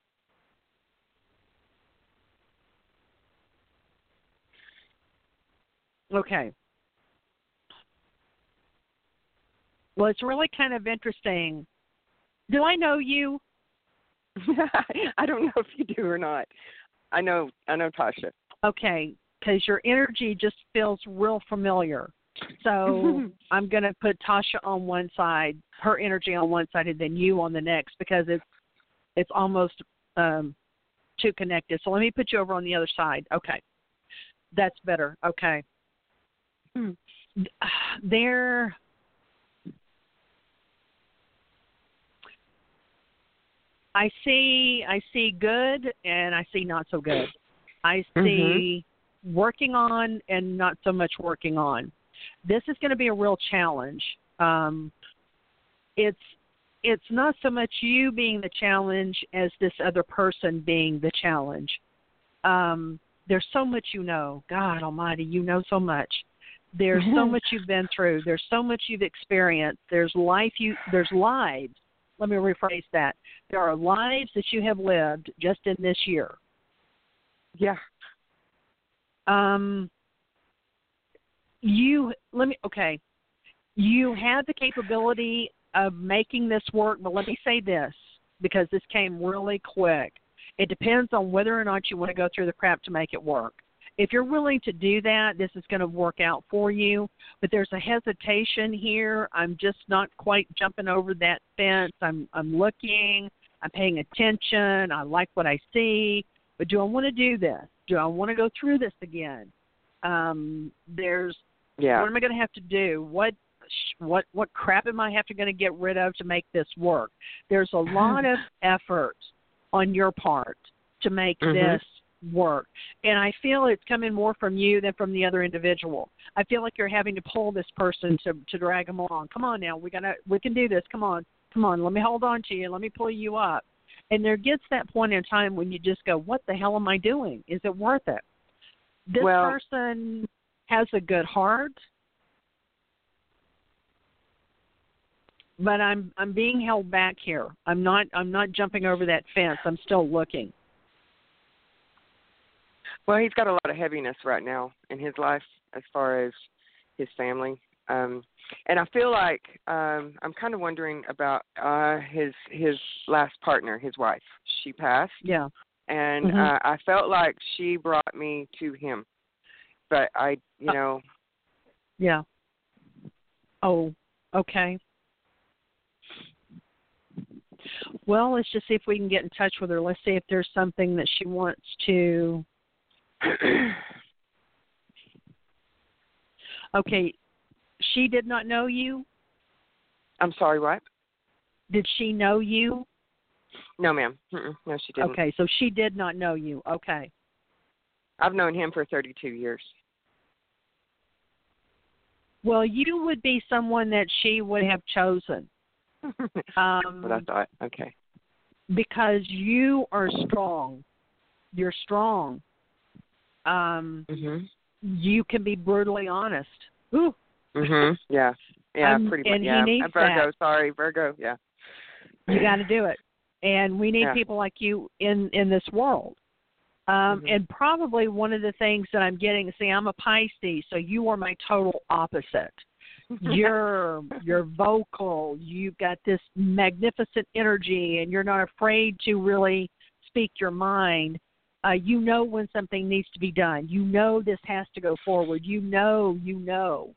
Okay. Well, it's really kind of interesting. Do I know you? I don't know if you do or not. I know. I know Tasha. Okay, because your energy just feels real familiar. So I'm going to put Tasha on one side, her energy on one side, and then you on the next because it's it's almost um, too connected. So let me put you over on the other side. Okay, that's better. Okay, Hmm. there. I see I see good and I see not so good. I see working on and not so much working on. This is going to be a real challenge. Um, it's it's not so much you being the challenge as this other person being the challenge. Um, there's so much you know. God Almighty, you know so much. There's so much you've been through. There's so much you've experienced. There's life you. There's lives. Let me rephrase that. There are lives that you have lived just in this year. Yeah. Um, you let me okay. You had the capability of making this work, but let me say this because this came really quick. It depends on whether or not you want to go through the crap to make it work. If you're willing to do that, this is going to work out for you. But there's a hesitation here. I'm just not quite jumping over that fence. I'm I'm looking. I'm paying attention. I like what I see. But do I want to do this? Do I want to go through this again? Um, there's Yeah. what am I going to have to do? What sh- what what crap am I have to going to get rid of to make this work? There's a lot of effort on your part to make Mhm. this work. And I feel it's coming more from you than from the other individual. I feel like you're having to pull this person to to drag them along. Come on now, we got to we can do this. Come on. Come on, let me hold on to you. Let me pull you up. And there gets that point in time when you just go, "What the hell am I doing? Is it worth it?" This Well- person has a good heart, but I'm I'm being held back here. I'm not I'm not jumping over that fence. I'm still looking. Well, he's got a lot of heaviness right now in his life as far as his family um and I feel like um I'm kind of wondering about uh his his last partner, his wife. She passed Yeah. and Mhm. uh, I felt like she brought me to him. But I, you Uh, know, Yeah. Oh, okay. Well, let's just see if we can get in touch with her. Let's see if there's something that she wants to. Okay, she did not know you. I'm sorry, what? Did she know you? No, ma'am. Mm-mm. No, she didn't. Okay, so she did not know you. Okay. I've known him for 32 years. Well, you would be someone that she would have chosen. Um, what I thought. Okay. because you are strong. You're strong. Um, Mhm. you can be brutally honest. Ooh, Mhm. Yeah. Yeah. Um, pretty and much. he Yeah. Virgo. that. Sorry, Virgo. Yeah. you got to do it, and we need Yeah. people like you in in this world. Um, Mhm. And probably one of the things that I'm getting. See, I'm a Pisces, so you are my total opposite. you're you're vocal you've got this magnificent energy and you're not afraid to really speak your mind uh you know when something needs to be done you know this has to go forward you know you know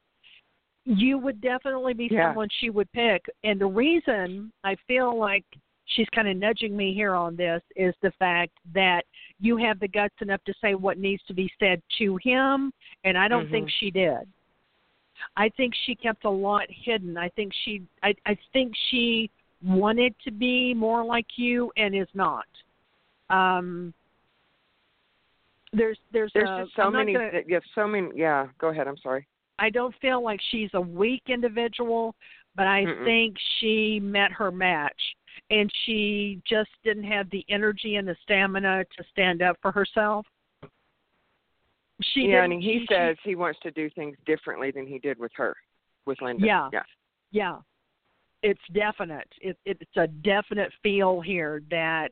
you would definitely be Yeah. someone she would pick and the reason i feel like she's kind of nudging me here on this is the fact that you have the guts enough to say what needs to be said to him and i don't think Mhm. she did I think she kept a lot hidden. I think she I I think she wanted to be more like you and is not. Um there's there's There's a, just so many. gonna- You have so many. Yeah. Go ahead. I'm sorry. I don't feel like she's a weak individual, but I Mm-mm. think she met her match and she just didn't have the energy and the stamina to stand up for herself. She yeah, and he she- says he wants to do things differently than he did with her, with Linda. Yeah. Yeah. Yeah, it's definite. It, it's a definite feel here that,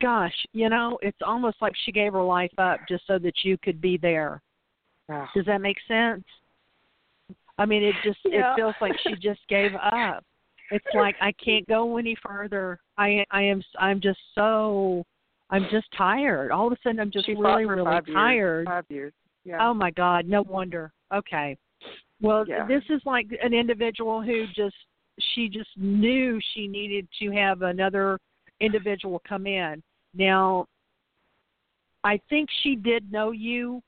gosh, you know, it's almost like she gave her life up just so that you could be there. Wow. Does that make sense? I mean, it just Yeah. it feels like she just gave up. It's like I can't go any further. I I am I'm just so I'm just tired. All of a sudden, I'm just she really really five years. tired. Five years. Yeah. Oh my God, no wonder. Okay. Well, Yeah. this is like an individual who just she just knew she needed to have another individual come in. Now, I think she did know you.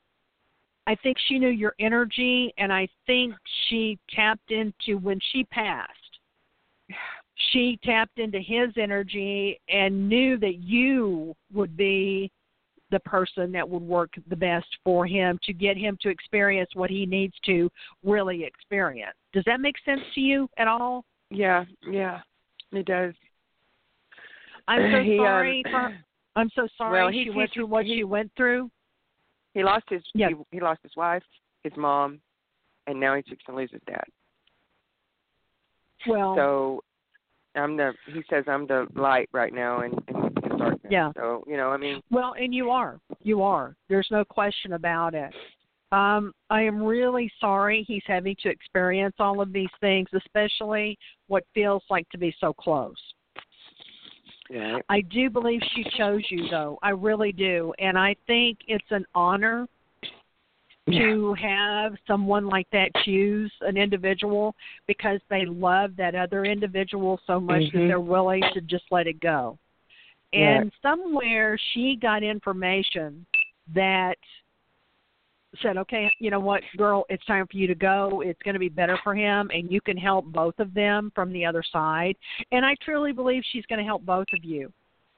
I think she knew your energy and I think she tapped into when she passed. She tapped into his energy and knew that you would be the person that would work the best for him to get him to experience what he needs to really experience. Does that make sense to you at all? Yeah. Yeah. It does. I'm so He, um, sorry. for, I'm so sorry well, he- she he- went through what he- she went through. He lost his. Yeah. He, he lost his wife, his mom, and now he's fixing to lose his dad. Well, So I'm the. He says I'm the light right now and, his darkness. Yeah. So you know, I mean, Well, and you are. You are. There's no question about it. Um, I am really sorry he's having to experience all of these things, especially what feels like to be so close. yeah. I do believe she chose you, though. I really do. And I think it's an honor to have someone like that choose an individual because they love that other individual so much that Mhm. they're willing to just let it go. And somewhere she got information that said, okay, you know what, girl, it's time for you to go. It's going to be better for him, and you can help both of them from the other side. And I truly believe she's going to help both of you.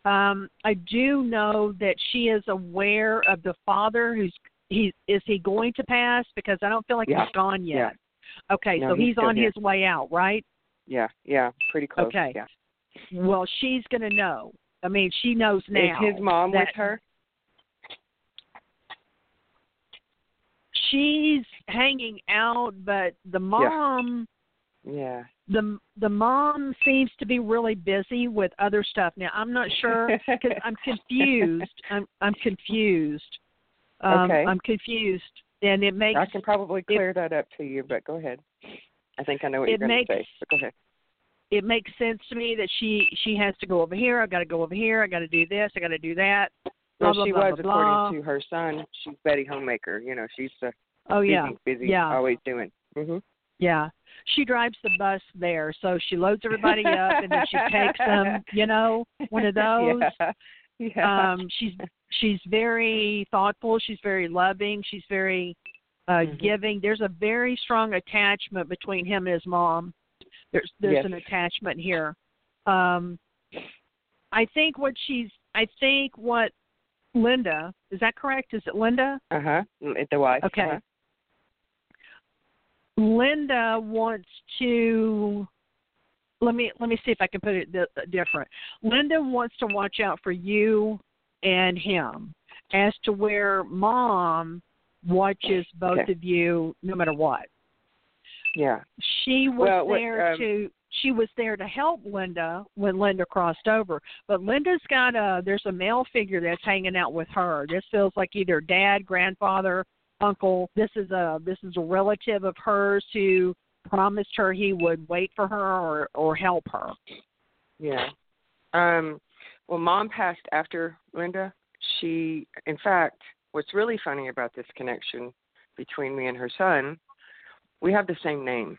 Um, I do know that she is aware of the father who's he is he going to pass because I don't feel like Yeah. he's gone yet. Yeah. Okay, No, so he's he's on here. his way out, right? Yeah. Yeah. Pretty close. Okay. Yeah. Well, she's going to know. I mean, she knows now. Is his mom with her? She's hanging out, but the mom Yeah. Yeah. the the mom seems to be really busy with other stuff. Now I'm not sure because I'm confused. I'm I'm confused. Um, Okay. I'm confused. and it makes I can probably clear that up to you, but go ahead. I think I know what It you're going to say. But go ahead. it makes sense to me that she she has to go over here. I got to go over here. I got to do this. I got to do that. Blah Well, she blah was, blah according to her son, she's Betty Homemaker. You know, she's uh, oh busy, yeah, busy, yeah. always doing. Mhm. yeah. She drives the bus there, so she loads everybody up and then she takes them. You know, one of those. yeah. Yeah. um she's she's very thoughtful she's very loving she's very uh Mhm. giving there's a very strong attachment between him and his mom there's there's Yes. an attachment here um i think what she's i think what linda is that correct is it linda uh huh. The wife. Okay. Uh-huh. Linda wants to let me let me see if I can put it di- different. Linda wants to watch out for you and him as to where mom watches both Okay. of you no matter what. Yeah. She was Well, there um, to she was there to help Linda when Linda crossed over. But Linda's got a there's a male figure that's hanging out with her. This feels like either dad, grandfather, uncle. This is a this is a relative of hers who promised her he would wait for her or or help her. Yeah. Um well mom passed after Linda. She in fact, what's really funny about this connection between me and her son, we have the same name.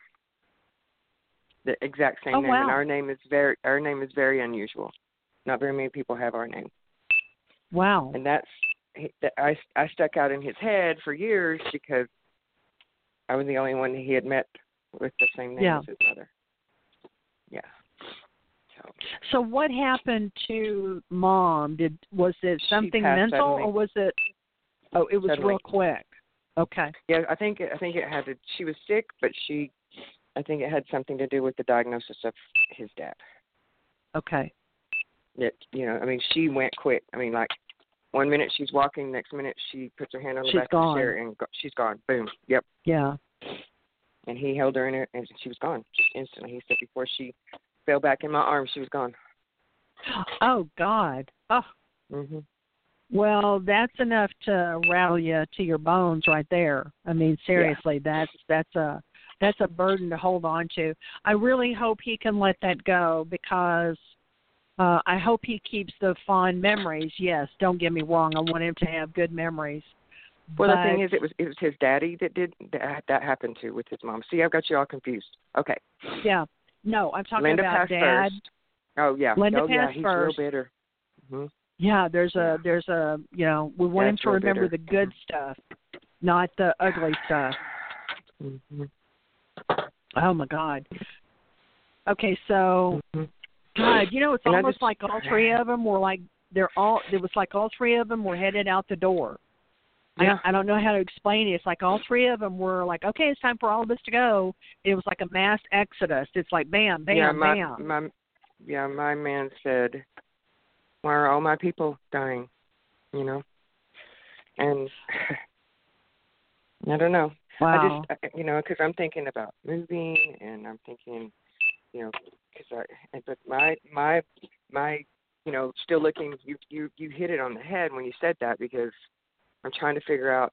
The exact same Oh, name. wow. And our name is very our name is very unusual. Not very many people have our name. Wow. And that's I I stuck out in his head for years because I was the only one he had met with the same name Yeah. as his mother. Yeah. So So what happened to mom? Did was it something mental suddenly. or was it Oh, it was Suddenly. real quick. Okay. Yeah, I think I think it had to. She was sick, but she, I think it had something to do with the diagnosis of his dad. Okay. It, you know, I mean, she went quick. I mean, like one minute she's walking, next minute she puts her hand on the She's back gone. of the chair and go, she's gone. Boom. Yep. Yeah. And he held her in her, and she was gone just instantly. He said before she fell back in my arms, she was gone. Oh God. Oh Mhm. well, that's enough to rattle you to your bones right there. I mean, seriously, that's that's a that's a burden to hold on to. I really hope he can let that go because uh I hope he keeps the fond memories. Yes, don't get me wrong. I want him to have good memories. Well, but, the thing is, it was it was his daddy that did that. That happened to with his mom. See, I've got you all confused. Okay. yeah. No, I'm talking Linda about dad. first. Oh yeah. Linda oh yeah. He's first. real bitter. hmm Yeah, there's a there's a you know we want him to remember bitter. the good stuff, not the ugly stuff. hmm Oh my God. Okay, so hmm God, you know, it's And almost just- like all three of them were like they're all. It was like all three of them were headed out the door. Yeah. I, I don't know how to explain it. It's like all three of them were like, okay, it's time for all of us to go. It was like a mass exodus. It's like bam, bam, yeah, my, bam. my yeah, my man said, "Why are all my people dying?" You know, and I don't know. wow. I just, you know, because I'm thinking about moving, and I'm thinking, you know, because I, but my my my, you know, still looking. You you you hit it on the head when you said that because I'm trying to figure out,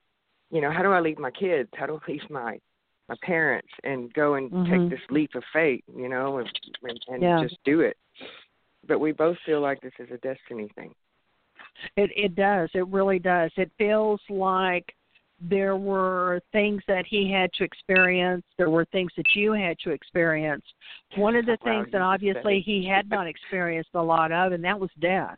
you know, how do I leave my kids? How do I leave my my parents and go and Mhm. take this leap of faith, you know, and and, and Yeah. just do it. But we both feel like this is a destiny thing. It it does. It really does. It feels like there were things that he had to experience. There were things that you had to experience. One of the Wow, things that obviously he had not experienced a lot of, and that was death.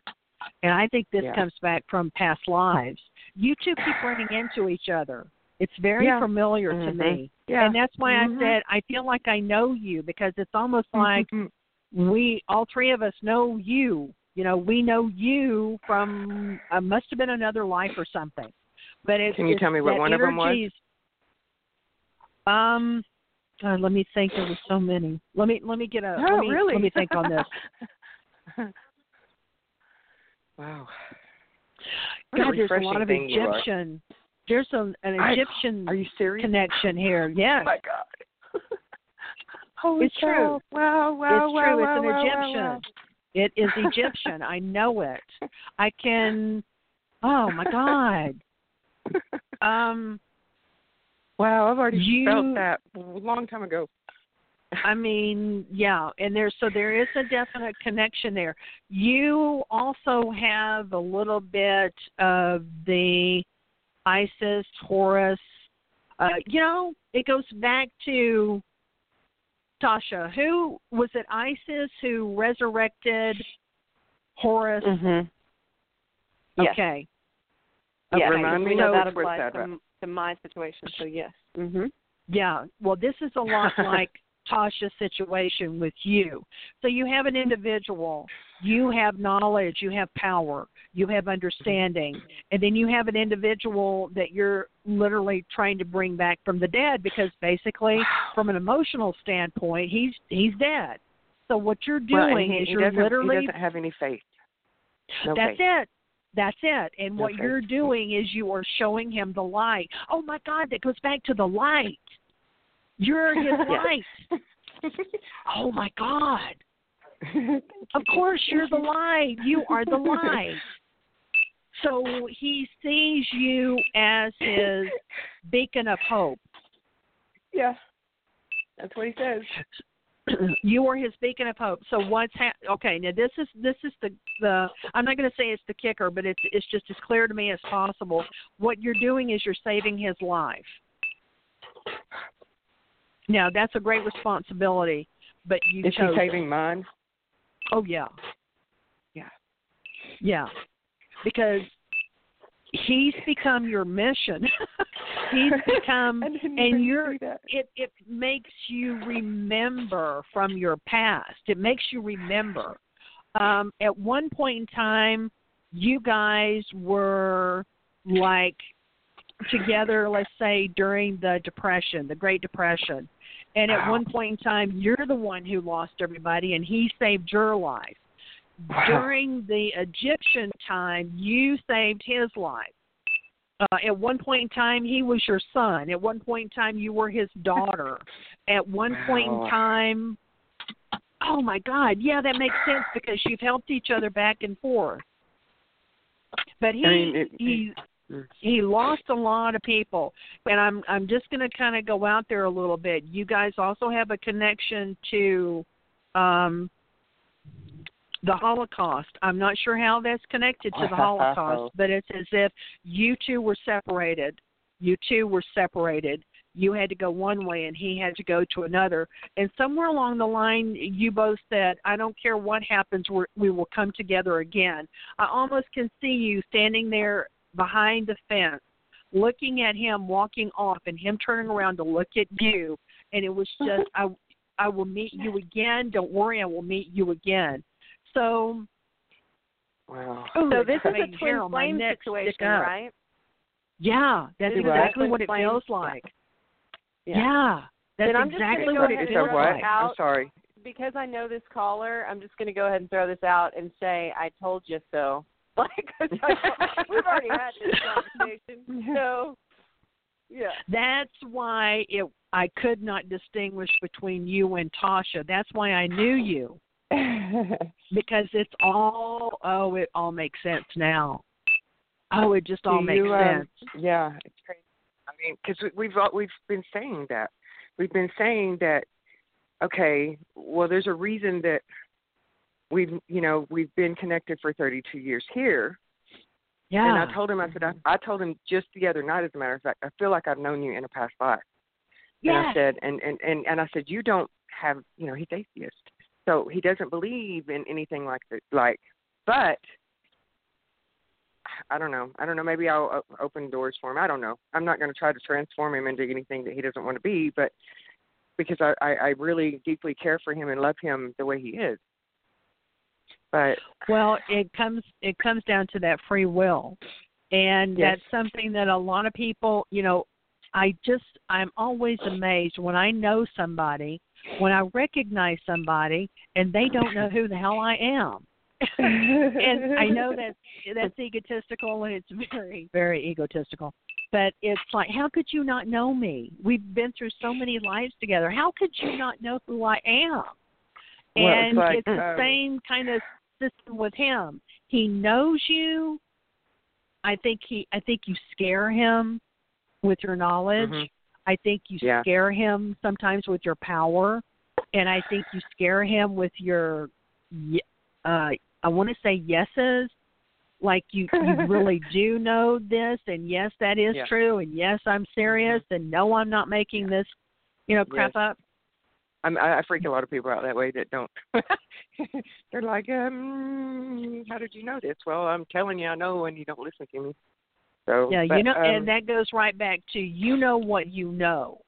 And I think this Yeah. comes back from past lives. You two keep running into each other. It's very Yeah. familiar to Mhm. me. Yeah. And that's why Mhm. I said I feel like I know you because it's almost like Mhm. we all three of us know you you know we know you from uh, must have been another life or something but it's Can you tell me what that of them was? um uh, let me think there was so many let me let me get a Oh, let me really? let me think on this wow. God there's a lot of thing you are. egyptian there's an I- egyptian Are you serious? connection here yes Oh my God. Holy It's cow. true. Wow, wow, it's wow, true wow, it's an wow, egyptian wow. It is Egyptian. I know it. I can. Oh my God. Um. Wow, I've already You- felt that a long time ago. I mean, yeah, and there's so there is a definite connection there. You also have a little bit of the Isis, Horus. Uh, you know, it goes back to Tasha. Who was it? Isis who resurrected Horus? Mhm. Yes. Okay. Yeah, remind me know that applies to, to my situation. So yes. Mhm. Yeah. Well, this is a lot like Tasha's situation with you. So you have an individual, you have knowledge, you have power, you have understanding, and then you have an individual that you're literally trying to bring back from the dead because basically, from an emotional standpoint, he's he's dead. So what you're Well, doing he, is he you're literally he doesn't have any faith. No that's faith. it. That's it. And what Okay. you're doing is you are showing him the light. Oh my God, that goes back to the light. You're his light. Oh my God. Of course you're the light. You are the light. So he sees you as his beacon of hope. Yeah, that's what he says. you are his beacon of hope. So what's ha- okay? Now this is this is the the I'm not going to say it's the kicker, but it's it's just as clear to me as possible. What you're doing is you're saving his life. Now that's a great responsibility, but you Is chose. saving mine? Oh yeah. Yeah. Yeah. Because he's become your mission. he's become and you're it it makes you remember from your past. It makes you remember. Um at one point in time you guys were like together let's say during the depression, the Great Depression. And at Wow. one point in time you're the one who lost everybody and he saved your life. Wow. During the Egyptian time, you saved his life. Uh, at one point in time, he was your son. At one point in time, you were his daughter. At one point in time, oh my God, yeah, that makes sense because you've helped each other back and forth. But he I mean, it- he. He lost a lot of people, and I'm I'm just going to kind of go out there a little bit. You guys also have a connection to um the Holocaust. I'm not sure how that's connected to the Holocaust, but it's as if you two were separated. You two were separated. You had to go one way and he had to go to another. And somewhere along the line, you both said, I don't care what happens, we're, we will come together again. I almost can see you standing there behind the fence, looking at him walking off and him turning around to look at you. And it was just, I, I will meet you again. Don't worry, I will meet you again. So, Wow. Oh so this is a twin on flame situation, right? yeah, that's This exactly twin what it flame. feels like. Yeah. Yeah, that's Then I'm exactly what it It's and feels what? like. out. I'm sorry. Because I know this caller, I'm just going to go ahead and throw this out and say, I told you so. Like, we've already had this conversation. So, yeah. That's why it. I could not distinguish between you and Tasha. That's why I knew you because it's all. Oh, it all makes sense now. Oh, it just all Do makes you, um, sense. Yeah, it's crazy. I mean, because we, we've all- we've been saying that. We've been saying that. Okay, well, there's a reason that we've you know we've been connected for 32 years here. Yeah. And I told him, I said, I, I told him just the other night, as a matter of fact, I feel like I've known you in a past life. And I said, and, and, and, and I said, you don't have, you know, he's atheist. So he doesn't believe in anything like that. Like, but I don't know. I don't know. Maybe I'll uh, open doors for him. I don't know. I'm not going to try to transform him into anything that he doesn't want to be, but because I, I, I really deeply care for him and love him the way he is. But Well, it comes it comes down to that free will. And Yes. that's something that a lot of people, you know, I just I'm always amazed when I know somebody, when I recognize somebody and they don't know who the hell I am. and I know that that's egotistical and it's very very egotistical. But it's like how could you not know me? We've been through so many lives together. How could you not know who I am? Well, it's and like, it's the um, same kind of system with him. He knows you. I think he I think you scare him with your knowledge. Mhm. I think you Yeah. scare him sometimes with your power, and I think you scare him with your, uh, I want to say yeses, like you you really do know this, and yes, that is Yeah. true, and yes, I'm serious, and no, I'm not making this, you know, crap Yes. up. I'm, I I freak a lot of people out that way that don't. They're like, um, how did you know this? Well, I'm telling you, I know, and you don't listen to me. So Yeah, but, you know, um, and that goes right back to you know what you know.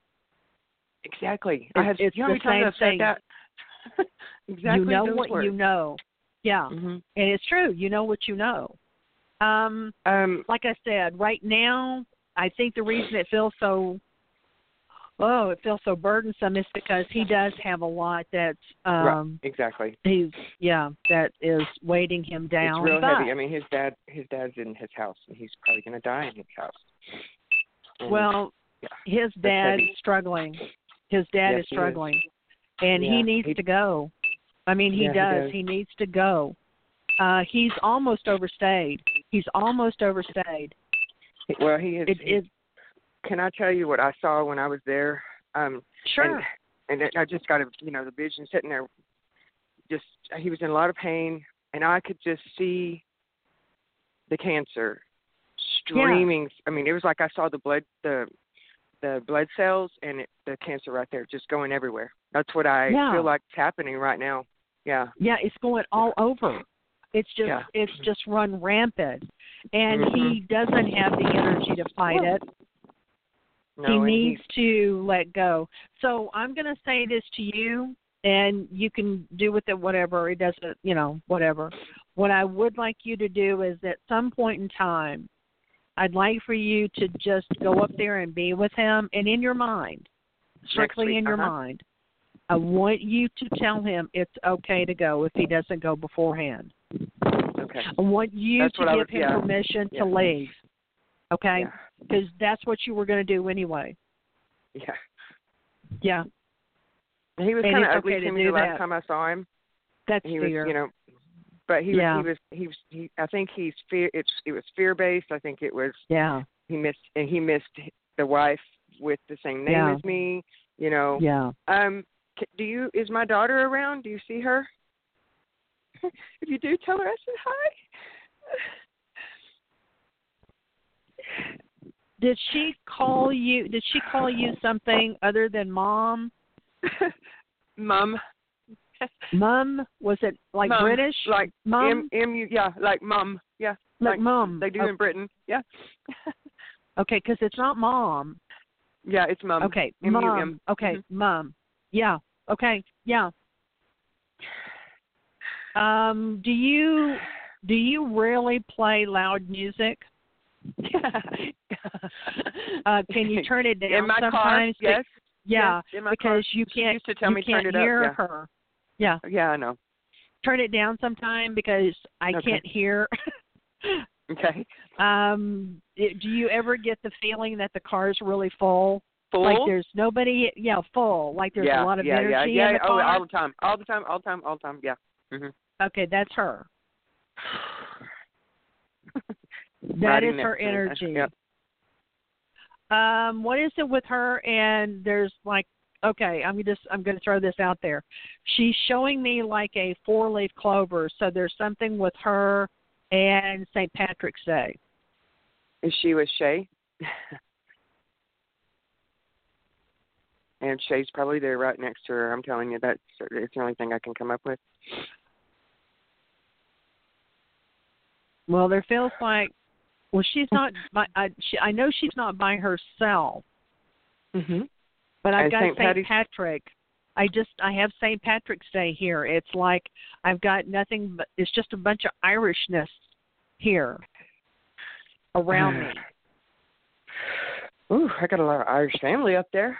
exactly. I have, it's you know the same that? exactly. you know what words. you know. Yeah, hmm and it's true. You know what you know. Um, Um, like I said, right now, I think the reason it feels so oh, it feels so burdensome is because he does have a lot that's right, um exactly. he's yeah, that is weighting him down. It's real but, heavy. I mean, his dad, his dad's in his house, and he's probably going to die in his house. And, well, yeah, his dad's heavy. struggling. His dad Yes, is he is. struggling. And Yeah, he needs he- to go. I mean, he Yeah, he does. does. He needs to go. Uh he's almost overstayed. He's almost overstayed. well, he is. It he- is can I tell you what I saw when I was there? Um, sure. And, and then I just got a, you know, the vision sitting there. Just he was in a lot of pain, and I could just see the cancer streaming. I mean, it was like I saw the blood, the the blood cells, and it, the cancer right there, just going everywhere. That's what I Yeah. feel like is happening right now. Yeah. Yeah, it's going all over. It's just Yeah. it's just run rampant. And Mhm. he doesn't have the energy to fight it. No, he needs to let go. So I'm going to say this to you and you can do with it whatever. It doesn't, you know, whatever. What I would like you to do is at some point in time I'd like for you to just go up there and be with him and in your mind, strictly week, in your uh-huh. mind. I want you to tell him it's okay to go if he doesn't go beforehand. Okay. I want you That's to give would- him yeah. permission Yeah. to leave. Okay? Yeah. Because that's what you were going to do anyway. Yeah. Yeah, He was kind of ugly okay to me the last that. time I saw him. that's he was, you know, but he Yeah. was, he was, he was, he. I think he's fear. It's, it was fear based. I think it was. yeah, He missed, and he missed the wife with the same name Yeah. as me. You know. yeah. Um. Do you? Is my daughter around? Do you see her? if you do, tell her I said hi. Did she call you? Did she call you something other than mom? Mum. Mum? Was it like Mum, British? Like mom? M M. Yeah. Like mum. Yeah. like, mom? They do Oh, in Britain. Yeah. okay, because it's not mom. yeah. It's mum. Okay, M U mom. M. Okay, Mhm. mom. Yeah. Okay. Yeah. Um. Do you do you really play loud music? Uh, can you turn it down in my sometimes? Be- Yes. Yeah, yes, in my because car. you can't used to tell you me can't turn it hear up. her. Yeah, Yeah. Yeah, I know. turn it down sometime because I Okay. can't hear. Okay. um, do you ever get the feeling that the car's really full? Full. Like there's nobody, yeah, full. Like there's yeah, a lot of yeah, energy yeah, yeah. in the oh, car. all the time, all the time, all the time, all the time. Yeah. hmm Okay, that's her. That is her next to me. energy. Yep. Um, what is it with her? And there's like, okay, I'm just I'm going to throw this out there. She's showing me like a four leaf clover. So there's something with her and St. Patrick's Day. Is she with Shay? and Shay's probably there right next to her. I'm telling you, that's it's the only thing I can come up with. Well, there feels like, well, she's not. By, I she, I know she's not by herself, Mhm. but I've And got St. St. Patrick. I just I have St. Patrick's Day here. It's like I've got nothing but it's just a bunch of Irishness here around me. Ooh, I got a lot of Irish family up there.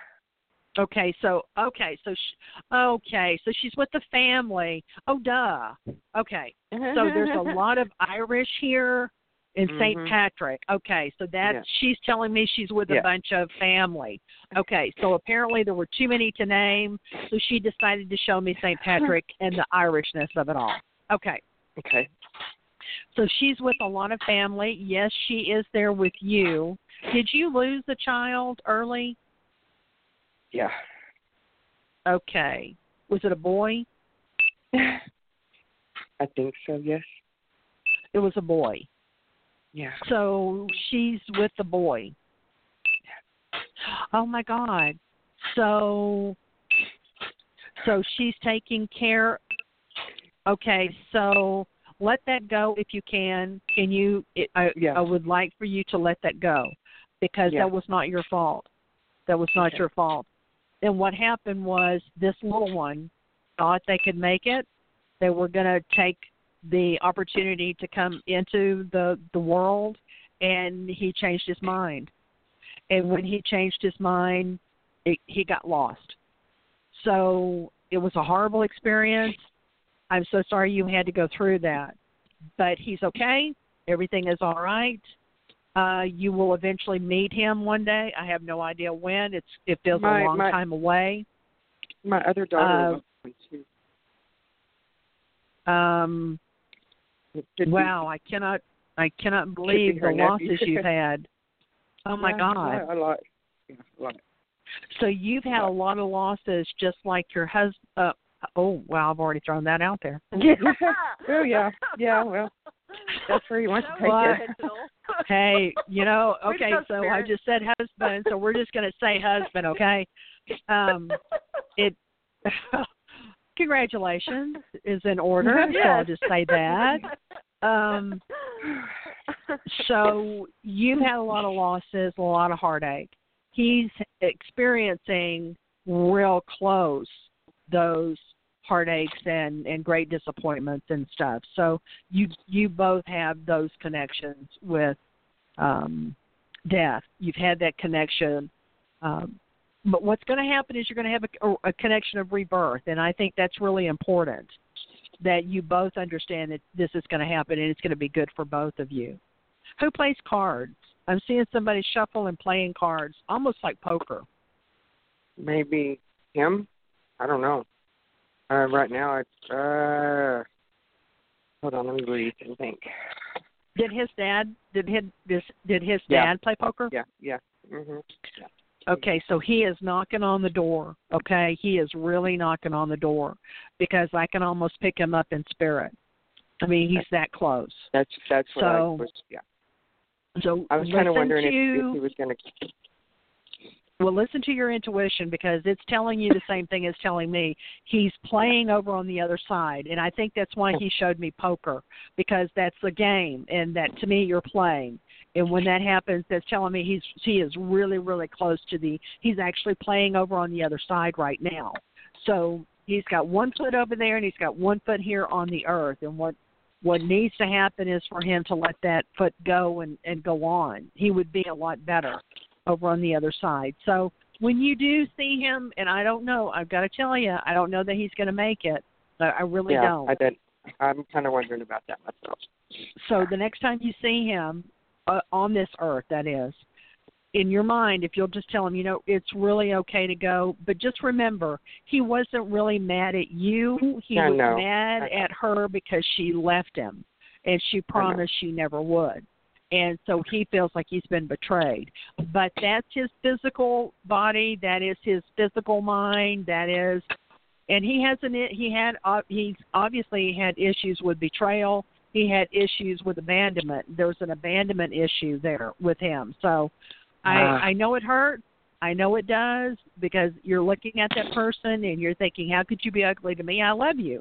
Okay, so okay, so sh okay, so she's with the family. Oh, duh. Okay, so there's a lot of Irish here in St. Mhm. Patrick. Okay, so that's Yeah. she's telling me she's with a bunch of family. Okay, so apparently there were too many to name, so she decided to show me St. Patrick and the Irishness of it all. Okay, Okay. so she's with a lot of family. Yes, she is there with you. Did you lose a child early? Yeah. Okay. Was it a boy? I think so. Yes. It was a boy. Yeah. So she's with the boy. Oh my God. So so she's taking care Okay, so let that go if you can. Can you it, I Yeah. I would like for you to let that go because Yeah. that was not your fault. That was not Okay. your fault. And what happened was this little one thought they could make it. They were going to take the opportunity to come into the the world and he changed his mind. And when he changed his mind, it, he got lost. So it was a horrible experience. I'm so sorry you had to go through that. But he's okay. Everything is all right. Uh, you will eventually meet him one day. I have no idea when. It's it feels My- a long my- time away. My other daughter. Uh, was one, too. Um, It could be- wow, I cannot I cannot believe the nephew. losses you've had. Oh my God! A lot. Yeah, a lot. So you've had a lot of losses, just like your husband. Uh, oh wow, I've already thrown that out there. Yeah. oh yeah. Yeah. Well, that's where he wants to take it. Hey, you know, okay, so I just said husband, so we're just going to say husband, okay? Um, it. Congratulations is in order, so I'll just say that. Um, so you've had a lot of losses, a lot of heartache. He's experiencing real close those heartaches and and great disappointments and stuff. So you you both have those connections with um death. You've had that connection. Um, but what's going to happen is you're going to have a, a connection of rebirth, and I think that's really important that you both understand that this is going to happen and it's going to be good for both of you. Who plays cards? I'm seeing somebody shuffle and playing cards, almost like poker. Maybe him. I don't know. Uh, right now, it's uh. Hold on, let me breathe and think. Did his dad? Did his this, did his Yeah. dad play poker? Yeah, yeah. Mhm. Okay, so he is knocking on the door. Okay, he is really knocking on the door because I can almost pick him up in spirit. I mean, he's that close. That's that's what I So, was. Yeah, So I was kind of wondering if, to, if he was going to. well, listen to your intuition because it's telling you the same thing as telling me. He's playing over on the other side, and I think that's why he showed me poker because that's the game, and that to me you're playing. And when that happens, that's telling me he's he is really really close to the. He's actually playing over on the other side right now. So he's got one foot over there, and he's got one foot here on the earth. And what what needs to happen is for him to let that foot go and and go on. He would be a lot better over on the other side. So when you do see him, and I don't know, I've got to tell you, I don't know that he's going to make it. I I really yeah, don't. I did. I'm kind of wondering about that myself. So the next time you see him uh, on this earth, that is, in your mind, if you'll just tell him, you know, it's really okay to go, but just remember, he wasn't really mad at you. He I was know. mad at her because she left him, and she promised she never would. And so he feels like he's been betrayed. But that's his physical body. That is his physical mind. That is, and he has an he had uh, he's obviously had issues with betrayal he had issues with abandonment. There was an abandonment issue there with him. So I Ah. I know it hurts. I know it does because you're looking at that person and you're thinking, how could you be ugly to me? I love you,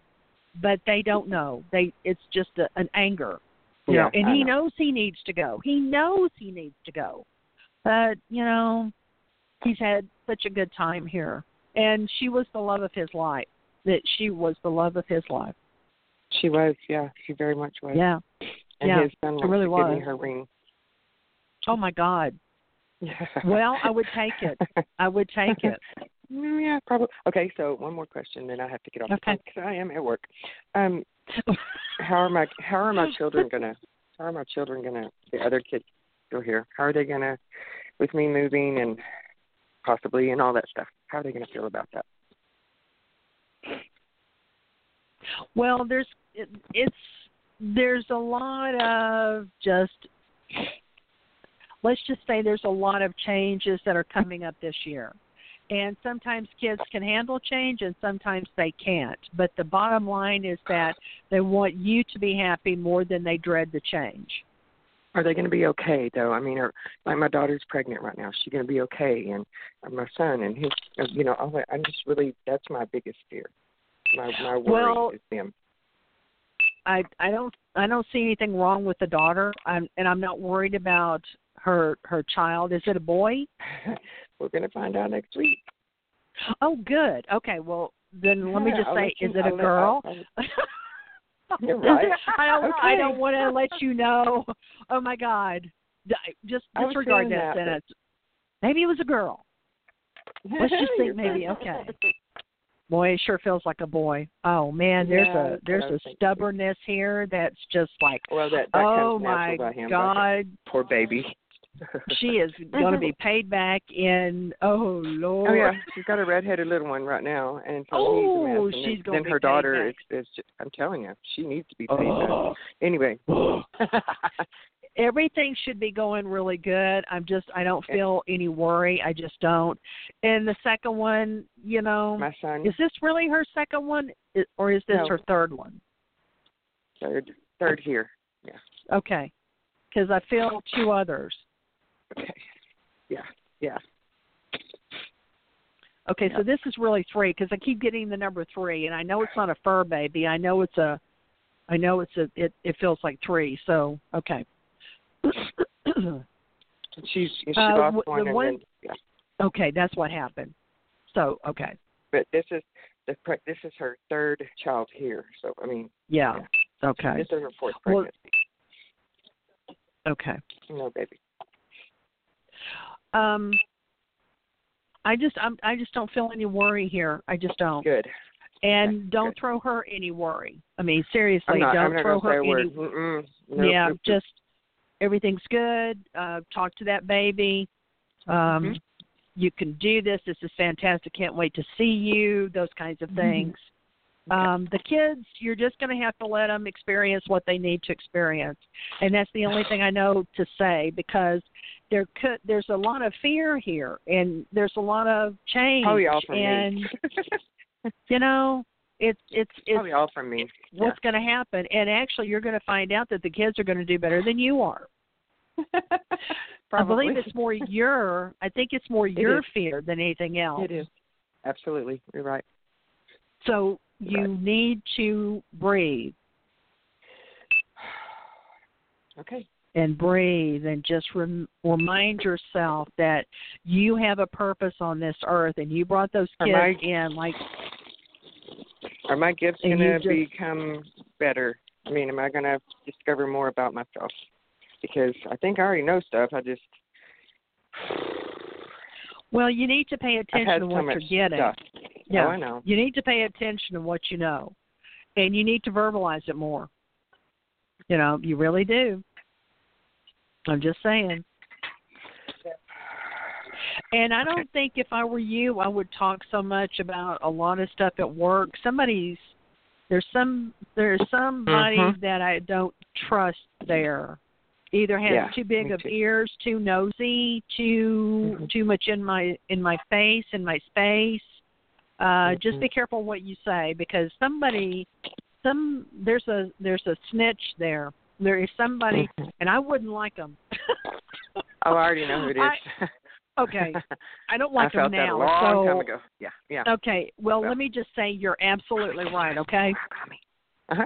but they don't know. They it's just a, an anger, you Yeah, know. And I he know. knows he needs to go. He knows he needs to go, but you know, he's had such a good time here, and she was the love of his life. That she was the love of his life. She was, yeah, she very much was. Yeah. and yeah, his son really to give me was. her ring. Oh my God. Yeah. Well, I would take it. I would take it. Mm, yeah, probably. Okay, so one more question, then I have to get off the Okay. phone because I am at work. Um, how are my how are my children gonna how are my children gonna the other kids still here? How are they gonna with me moving and possibly and all that stuff? How are they gonna feel about that? Well, there's it, it's there's a lot of just let's just say there's a lot of changes that are coming up this year. And sometimes kids can handle change and sometimes they can't. But the bottom line is that they want you to be happy more than they dread the change. Are they going to be okay though? I mean, are, like my daughter's pregnant right now. Is she going to be okay? And my son and his, you know, I'm just really that's my biggest fear. My my worry Well- is them. I I don't I don't see anything wrong with the daughter. I'm and I'm not worried about her her child. Is it a boy? We're going to find out next week. Oh, good. Okay, well then let me just I'll say, you- is it I'll a let- girl? I'll- You're right. I don't. I don't want to let you know. Oh my God! Just disregard that that, sentence. Maybe it was a girl. Let's just think maybe. Okay. Boy, it sure feels like a boy. Oh man, there's Yeah, a there's a I a was thinking. stubbornness here that's just like, Well, that that oh my him. God, Poor baby. she is going to be paid back in. Oh Lord. Oh yeah, she's got a redheaded little one right now, and so Oh, he's a mess. And she's then, then her daughter back. is, is. Just, I'm telling you, she needs to be paid Oh. back. Anyway. everything should be going really good. I'm just I don't feel any worry. I just don't. And the second one, you know, My son, is this really her second one or is this No. her third one? third, third here. Yeah. Okay. Cuz I feel two others. Okay. Yeah. Yeah. Okay, so this is really 3 cuz I keep getting the number 3 and I know it's not a fur baby. I know it's a I know it's a it it feels like 3. So, okay. She's she Uh, lost the one, then yeah. okay, that's what happened. So, okay. But this is the this is her third child here. So I mean, Yeah. Yeah. Okay. this is her fourth Well- pregnancy. Okay. no baby. Um, I just I'm, I just don't feel any worry here. I just don't. Good. And Okay, don't good. throw her any worry. I mean, seriously, not. don't throw her any. Mm-mm. Yeah, nope. just everything's good. Uh, talk to that baby. Um, Mhm. You can do this. This is fantastic. Can't wait to see you. Those kinds of Mm-hmm. things. Okay. Um, the kids, you're just going to have to let them experience what they need to experience, and that's the only thing I know to say because there could there's a lot of fear here, and there's a lot of change, Probably all from and me. you know it's it's it's Probably all from me. what's going to happen, and actually you're going to find out that the kids are going to do better than you are. I believe it's more your I think it's more your is. fear than anything else. It is. Absolutely. You're right. So you Right. need to breathe Okay. and breathe and just rem- remind yourself that you have a purpose on this earth and you brought those kids in like Are my gifts going to just- become better? I mean, am I going to discover more about myself? Because I think I already know stuff. I just well you need to pay attention to what much you're getting. stuff. Yeah. Oh, I know. You need to pay attention to what you know. And you need to verbalize it more. You know, you really do. I'm just saying. And I don't think if I were you, I would talk so much about a lot of stuff at work. Somebody's there's some there's somebody Mhm. that I don't trust there. Either has Yeah, too big of too. ears, too nosy, too Mhm. too much in my in my face, in my space. Uh just Mhm. be careful what you say because somebody some there's a there's a snitch there. There is somebody Mhm. and I wouldn't like them. Oh, I already know who it is. I- okay. I don't I like felt them now. that a long so time ago. Yeah, yeah. Okay. Well, let me just say you're absolutely right, okay? Uh huh.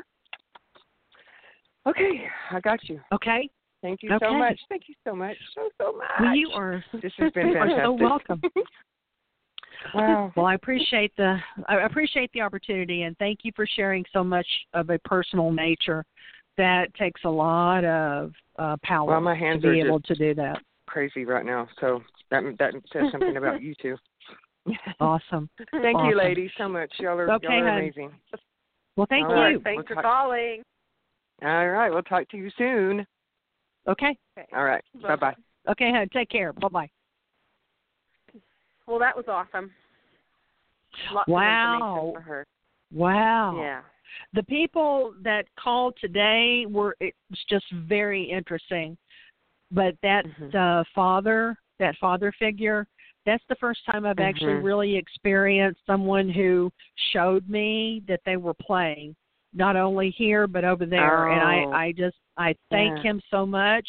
Okay, I got you. Okay? Thank you Okay. so much. Thank you so much. So so much. Well, you are This has been fantastic. you are so welcome. wow. Well, I appreciate the I appreciate the opportunity and thank you for sharing so much of a personal nature. That takes a lot of uh power Well, my hands to be able just- to do that. Crazy right now. So that that says something about you too. Awesome. Thank Awesome. you, ladies, so much. Y'all are, Okay, y'all are amazing. Well, thank All you. right. Thanks We'll for talk- calling. All right, we'll talk to you soon. Okay. okay. All right, bye bye. Okay, hon. Take care. Bye-bye. Well, that was awesome. Lots Wow. of for her. Wow. Yeah. the people that called today were it's just very interesting but that Mhm. uh father that father figure That's the first time I've actually Mhm. really experienced someone who showed me that they were playing, not only here but over there. And Oh. I, I just, I thank Yeah. him so much.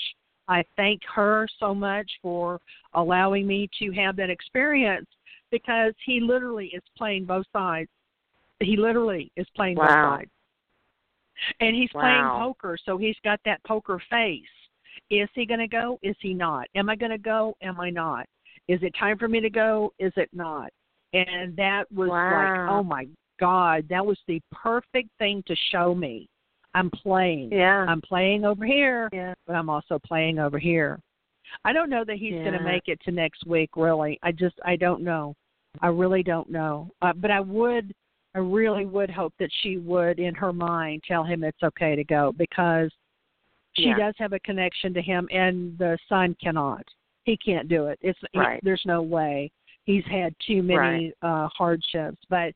I thank her so much for allowing me to have that experience because he literally is playing both sides. He literally is playing both Wow. sides. And he's playing poker, so he's got that poker face. Is he going to go? Is he not? Am I going to go? Am I not? Is it time for me to go? Is it not? And that was like, oh my God, that was the perfect thing to show me. I'm playing. Yeah. I'm playing over here, yeah. but I'm also playing over here. I don't know that he's going to make it to next week. Really, I just I don't know. I really don't know. Uh, but I would, I really would hope that she would, in her mind, tell him it's okay to go because she Yeah. does have a connection to him, and the son cannot. He can't do it. It's he- there's no way. He's had too many uh hardships, but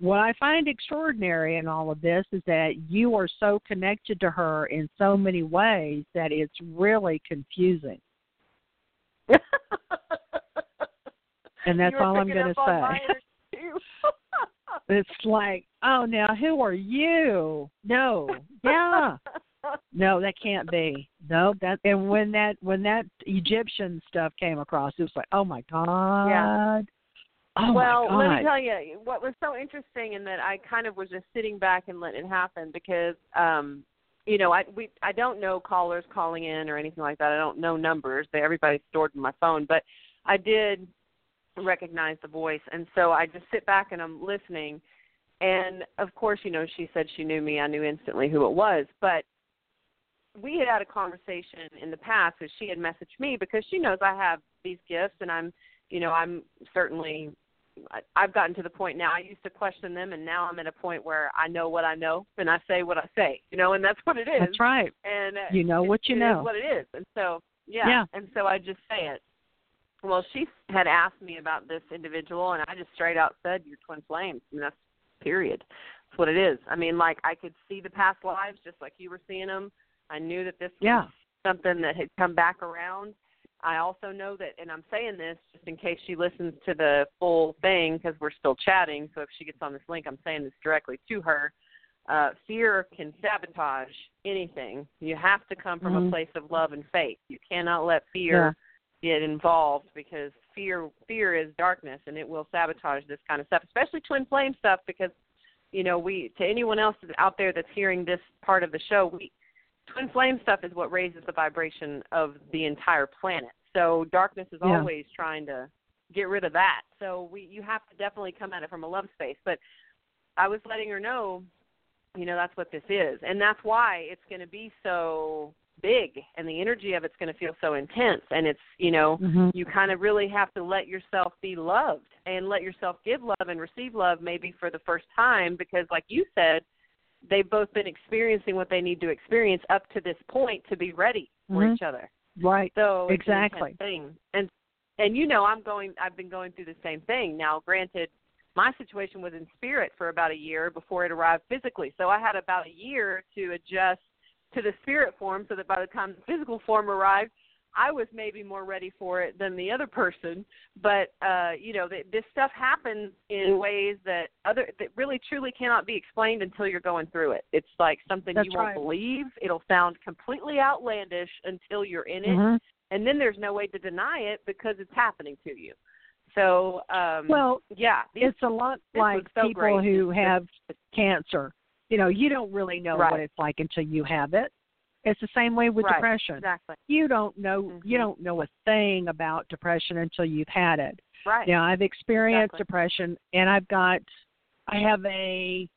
what I find extraordinary in all of this is that you are so connected to her in so many ways that it's really confusing. And that's all I'm going to say. my energy, too. It's like, oh, now who are you? No, yeah, no, that can't be. No, that and when that when that Egyptian stuff came across, it was like, oh my god. Oh well, let me tell you what was so interesting in that I kind of was just sitting back and letting it happen because um you know, I we I don't know callers calling in or anything like that. I don't know numbers. They everybody's stored in my phone, but I did recognize the voice and so I just sit back and I'm listening and of course, you know, she said she knew me. I knew instantly who it was, but we had had a conversation in the past because she had messaged me because she knows I have these gifts and I'm, you know, I'm certainly I- I've gotten to the point now. I used to question them, and now I'm at a point where I know what I know, and I say what I say. You know, and that's what it is. That's right. And uh, You know what you know. What it is, and so yeah. Yeah. And so I just say it. Well, she had asked me about this individual, and I just straight out said, "You're twin flames." And that's period. That's what it is. I mean, like I could see the past lives just like you were seeing them. I knew that this Yeah. was something that had come back around. I also know that, and I'm saying this just in case she listens to the full thing because we're still chatting. So if she gets on this link, I'm saying this directly to her. Uh, fear can sabotage anything. You have to come from Mhm. a place of love and faith. You cannot let fear get involved because fear fear is darkness and it will sabotage this kind of stuff, especially twin flame stuff. Because you know, we to anyone else out there that's hearing this part of the show, we twin flame stuff is what raises the vibration of the entire planet. So darkness is Yeah. always trying to get rid of that. So we you have to definitely come at it from a love space. But I was letting her know, you know, that's what this is. And that's why it's gonna be so big and the energy of it's gonna feel so intense and it's you know, Mhm. you kind of really have to let yourself be loved and let yourself give love and receive love maybe for the first time because like you said they've both been experiencing what they need to experience up to this point to be ready for Mhm. each other Right. so Exactly. thing and and you know i'm going i've been going through the same thing now granted my situation was in spirit for about a year before it arrived physically so i had about a year to adjust to the spirit form so that by the time the physical form arrived I was maybe more ready for it than the other person, but uh, you know, th- this stuff happens in ways that other that really truly cannot be explained until you're going through it. It's like something That's you won't right. believe. It'll sound completely outlandish until you're in it, Mhm. and then there's no way to deny it because it's happening to you. So, um, Well, yeah, it's a lot like so people great. who have cancer. You know, you don't really know Right. what it's like until you have it. It's the same way with Right. depression. exactly You don't know Mhm. you don't know a thing about depression until you've had it. right. Now, I've experienced Exactly. depression and I've got I have a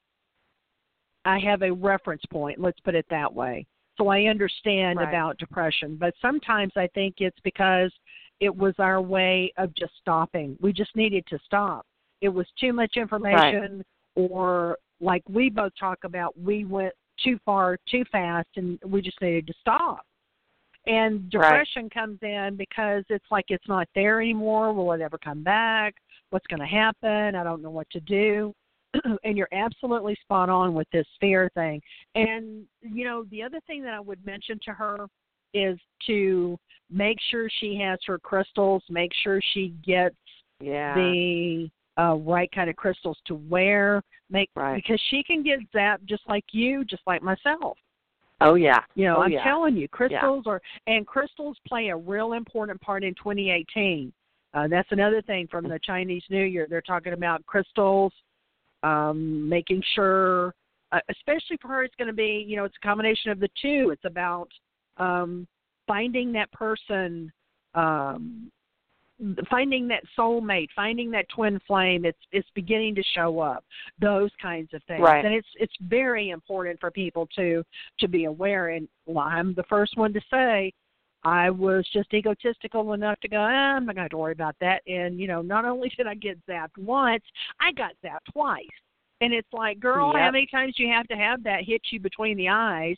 I have a reference point, let's put it that way. So I understand Right. about depression, but sometimes I think it's because it was our way of just stopping. We just needed to stop. It was too much information or like we both talk about we went too far too fast and we just needed to stop. And depression comes in because it's like it's not there anymore. Will it ever come back? What's going to happen? I don't know what to do. and you're absolutely spot on with this fear thing. And, you know, the other thing that I would mention to her is to make sure she has her crystals, make sure she gets yeah. the uh right kind of crystals to wear, make Right. because she can get zapped just like you, just like myself. oh yeah. You know, Oh, I'm yeah. telling you, crystals are and crystals play a real important part in 2018. Uh, that's another thing from the Chinese New Year. They're talking about crystals, um, making sure, uh, especially for her, it's going to be, you know, it's a combination of the two. It's about um, finding that person, um, finding that soulmate, finding that twin flame. It's it's beginning to show up. Those kinds of things, Right. and it's it's very important for people to to be aware. And well, I'm the first one to say I was just egotistical enough to go, ah, I'm not going to worry about that. And, you know, not only did I get zapped once, I got zapped twice. And it's like, girl, how many times do you have to have that hit you between the eyes?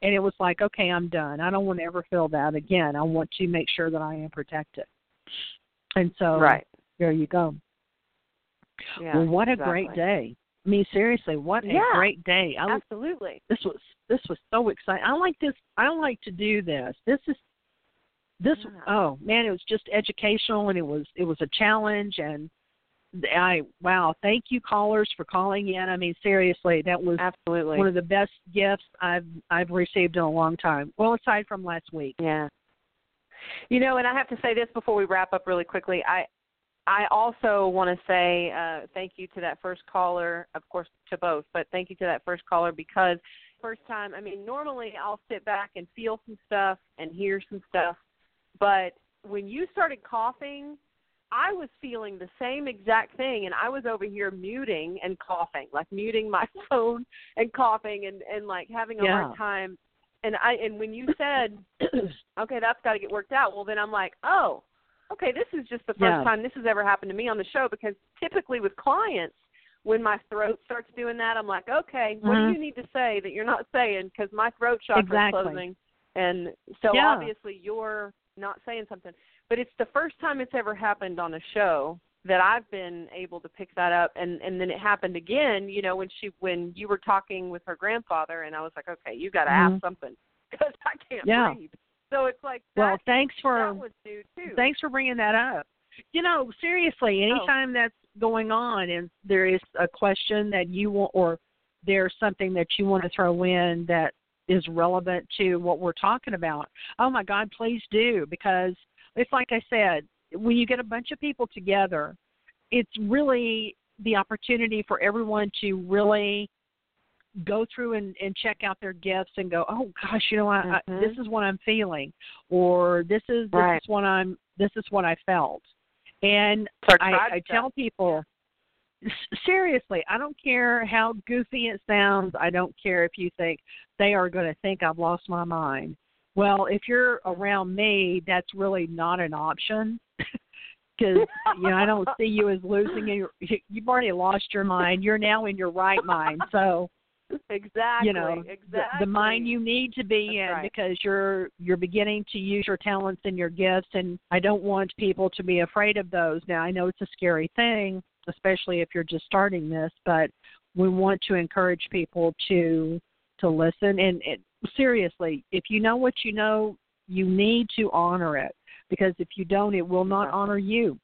And it was like, okay, I'm done. I don't want to ever feel that again. I want to make sure that I am protected. And so Right. there you go. Yeah. well, what a great day. I mean, seriously, what a Yeah. great day. I Absolutely. this was this was so exciting. I like this. I like to do this. This is this. Yeah. Oh man, it was just educational and it was it was a challenge and I wow. Thank you callers for calling in. I mean, seriously, that was Absolutely. one of the best gifts I've I've received in a long time. Well, aside from last week. Yeah. You know, and I have to say this before we wrap up really quickly. I I also want to say uh, thank you to that first caller, of course to both, but thank you to that first caller because first time, I mean, normally I'll sit back and feel some stuff and hear some stuff, but when you started coughing, I was feeling the same exact thing and I was over here muting and coughing, like muting my phone and coughing and and like having a Yeah. hard time and I and when you said okay, that's got to get worked out. Well, then I'm like, oh, okay, this is just the first Yeah. time this has ever happened to me on the show because typically with clients, when my throat starts doing that, I'm like, okay, what Mhm. do you need to say that you're not saying because my throat chakra Exactly. is closing, and so Yeah. obviously you're not saying something. But it's the first time it's ever happened on a show that I've been able to pick that up and and then it happened again you know when she when you were talking with her grandfather and I was like okay you got to Mhm. ask something because I can't Yeah. breathe so it's like Well, thanks for that was new too Thanks for bringing that up. You know, seriously, Oh. anytime that's going on and there is a question that you want or there's something that you want to throw in that is relevant to what we're talking about, oh my God, please do because it's like I said, when you get a bunch of people together, it's really the opportunity for everyone to really go through and, and check out their gifts and go, oh gosh, you know, I, Mhm. I, this is what I'm feeling, or this is this Right. is what I'm this is what I felt, and I, I tell people seriously, I don't care how goofy it sounds. I don't care if you think they are going to think I've lost my mind. Well, if you're around me, that's really not an option. Because you know, I don't see you as losing. Your, you've already lost your mind. You're now in your right mind. So exactly you know the, exactly the mind you need to be That's in right. because you're you're beginning to use your talents and your gifts and I don't want people to be afraid of those. Now I know it's a scary thing, especially if you're just starting this, but we want to encourage people to to listen and it, seriously, if you know what you know, you need to honor it because if you don't it will not honor you.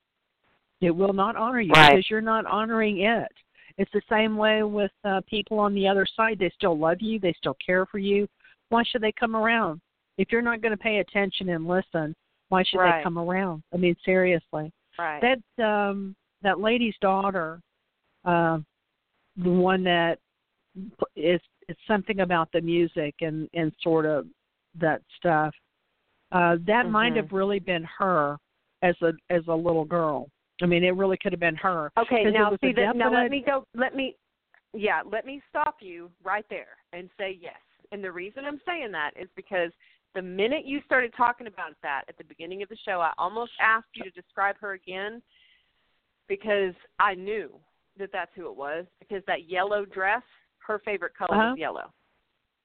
It will not honor you Right. because you're not honoring it. It's the same way with uh, people on the other side. They still love you. They still care for you. Why should they come around? If you're not going to pay attention and listen, why should Right. they come around? I mean, seriously. right That um, that lady's daughter, uh, the one that is it's something about the music and and sort of that stuff. Uh, that might Mhm. have really been her as a as a little girl. I mean, it really could have been her. Okay, now see that. Now let me go. Let me, yeah, let me stop you right there and say yes. And the reason I'm saying that is because the minute you started talking about that at the beginning of the show, I almost asked you to describe her again because I knew that that's who it was because that yellow dress, her favorite color Uh-huh. was yellow,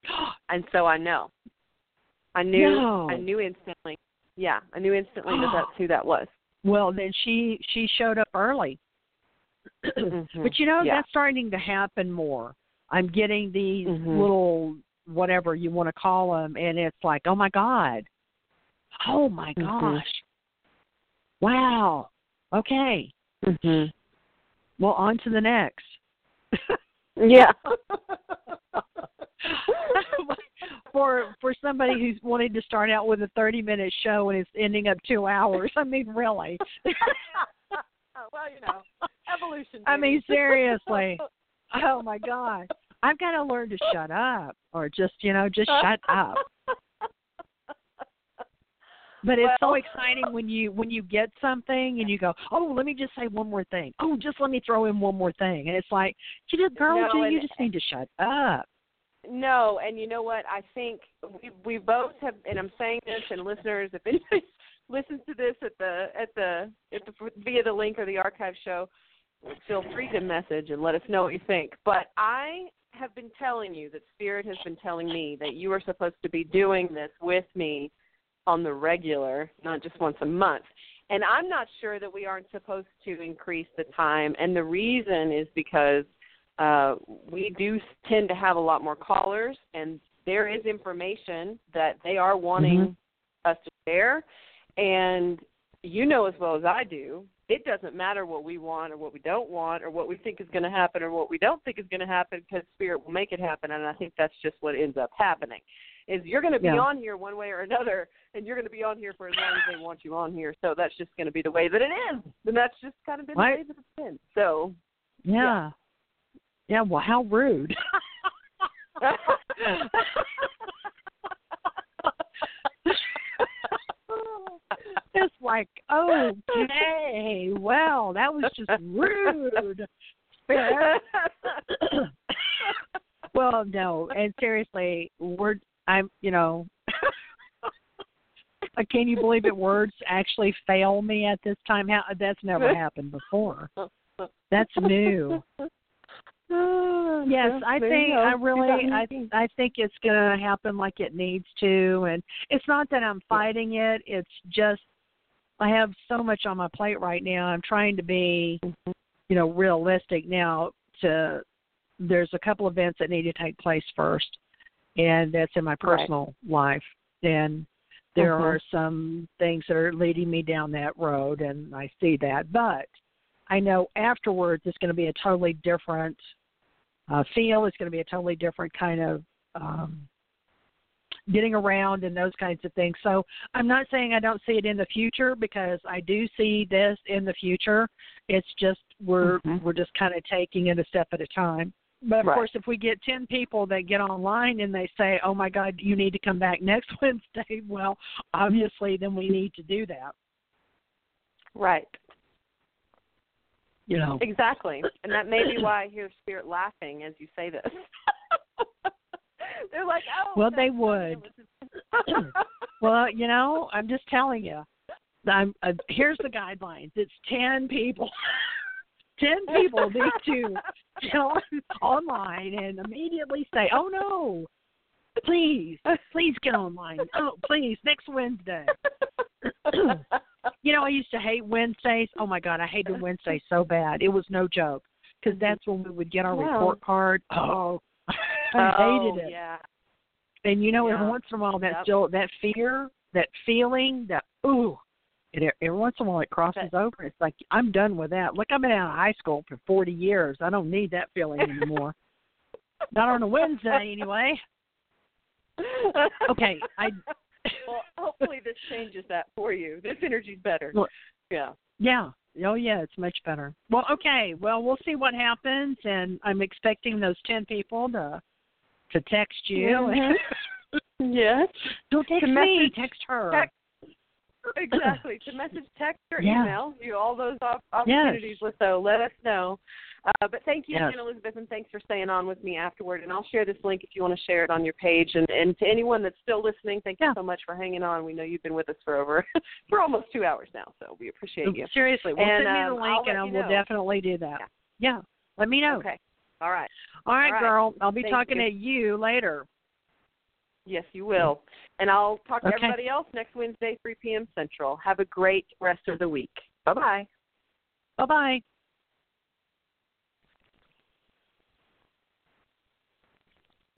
and so I know. I knew. No. I knew instantly. Yeah, I knew instantly that that's who that was. Well, then she she showed up early. But you know Yeah. that's starting to happen more. I'm getting these Mhm. little whatever you want to call them, and it's like, oh my god, oh my Mhm. gosh, wow, okay, Mhm. Well, on to the next. Yeah. for for somebody who's wanting to start out with a 30 minute show and it's ending up 2 hours. I mean, really. well, you know, evolution. I mean, seriously. Oh my god. I've got to learn to shut up or just, you know, just shut up. But it's so exciting uh, when you when you get something and you go, oh, let me just say one more thing. Oh, just let me throw in one more thing, and it's like, you just girl, No, and- you just need to shut up. No, and you know what? I think we we both have, and I'm saying this, and listeners, if anybody listens to this at the at the at the via the link or the archive show, feel free to message and let us know what you think. But I have been telling you that Spirit has been telling me that you are supposed to be doing this with me on the regular, not just once a month. And I'm not sure that we aren't supposed to increase the time. And the reason is because uh, we do tend to have a lot more callers, and there is information that they are wanting us to share. And you know as well as I do, it doesn't matter what we want or what we don't want or what we think is going to happen or what we don't think is going to happen because Spirit will make it happen. And I think that's just what ends up happening. Is you're going to be Yeah. on here one way or another, and you're going to be on here for as long as they want you on here. So that's just going to be the way that it is, and that's just kind of been Right. the way that it's been. So Yeah. Yeah, well, how rude. it's like, okay, well, that was just rude. Well, no, and seriously, we're I'm, you know, uh, can you believe it? Words actually fail me at this time. How that's never happened before. That's new. Yes, I think. I really I 2019. I think it's going to happen like it needs to and it's not that I'm fighting it, it's just I have so much on my plate right now. I'm trying to be you know realistic now to there's a couple events that need to take place first and that's in my Right. personal life and there Mhm. are some things that are leading me down that road and I see that but I know afterwards it's going to be a totally different uh, feel. It's going to be a totally different kind of um, getting around and those kinds of things. So I'm not saying I don't see it in the future because I do see this in the future. It's just we're Mhm. we're just kind of taking it a step at a time. But of Right. course, if we get ten people that get online and they say, "Oh my God, you need to come back next Wednesday," well, obviously, then we need to do that. right. You know. Exactly. And that may be why I hear Spirit laughing as you say this. They're like, oh. Well, they would. Well, you know, I'm just telling you. I'm uh, here's the guidelines. It's ten people. ten people need to go online and immediately say, "Oh no, please, please get online. Oh, please, next Wednesday." you know, I used to hate Wednesdays. Oh my God, I hated Wednesdays so bad. It was no joke because that's when we would get our report card. Oh, I oh, hated it. Yeah. And you know, Yeah. every once in a while, that Yep. still that fear, that feeling, that ooh, it, every once in a while it crosses over. It's like I'm done with that. Look, I've been out of high school for 40 years. I don't need that feeling anymore. Not on a Wednesday, anyway. Okay, I well, hopefully this changes that for you. This energy's better. Well- Yeah. yeah. Oh yeah, it's much better. Well, okay. Well, we'll see what happens, and I'm expecting those 10 people to to text you. Mhm. Yes. Don't text To me, message- text her. text- Exactly. To message, text, or Yeah. email, you all those op- opportunities with so let us know. Uh, but thank you Yes. again, Elizabeth, and thanks for staying on with me afterward. And I'll share this link if you want to share it on your page. And, and to anyone that's still listening, thank Yeah. you so much for hanging on. We know you've been with us for over for almost two hours now, so we appreciate you. Seriously, well, And, send me the um, link, I'll and I will know. definitely do that. Yeah, let me know. Okay. All right. All right, All right. girl. I'll be Thank talking you. to you later. Yes, you will. And I'll talk to Okay. everybody else next Wednesday, 3 p.m. Central. Have a great rest of the week. Bye bye. Bye bye.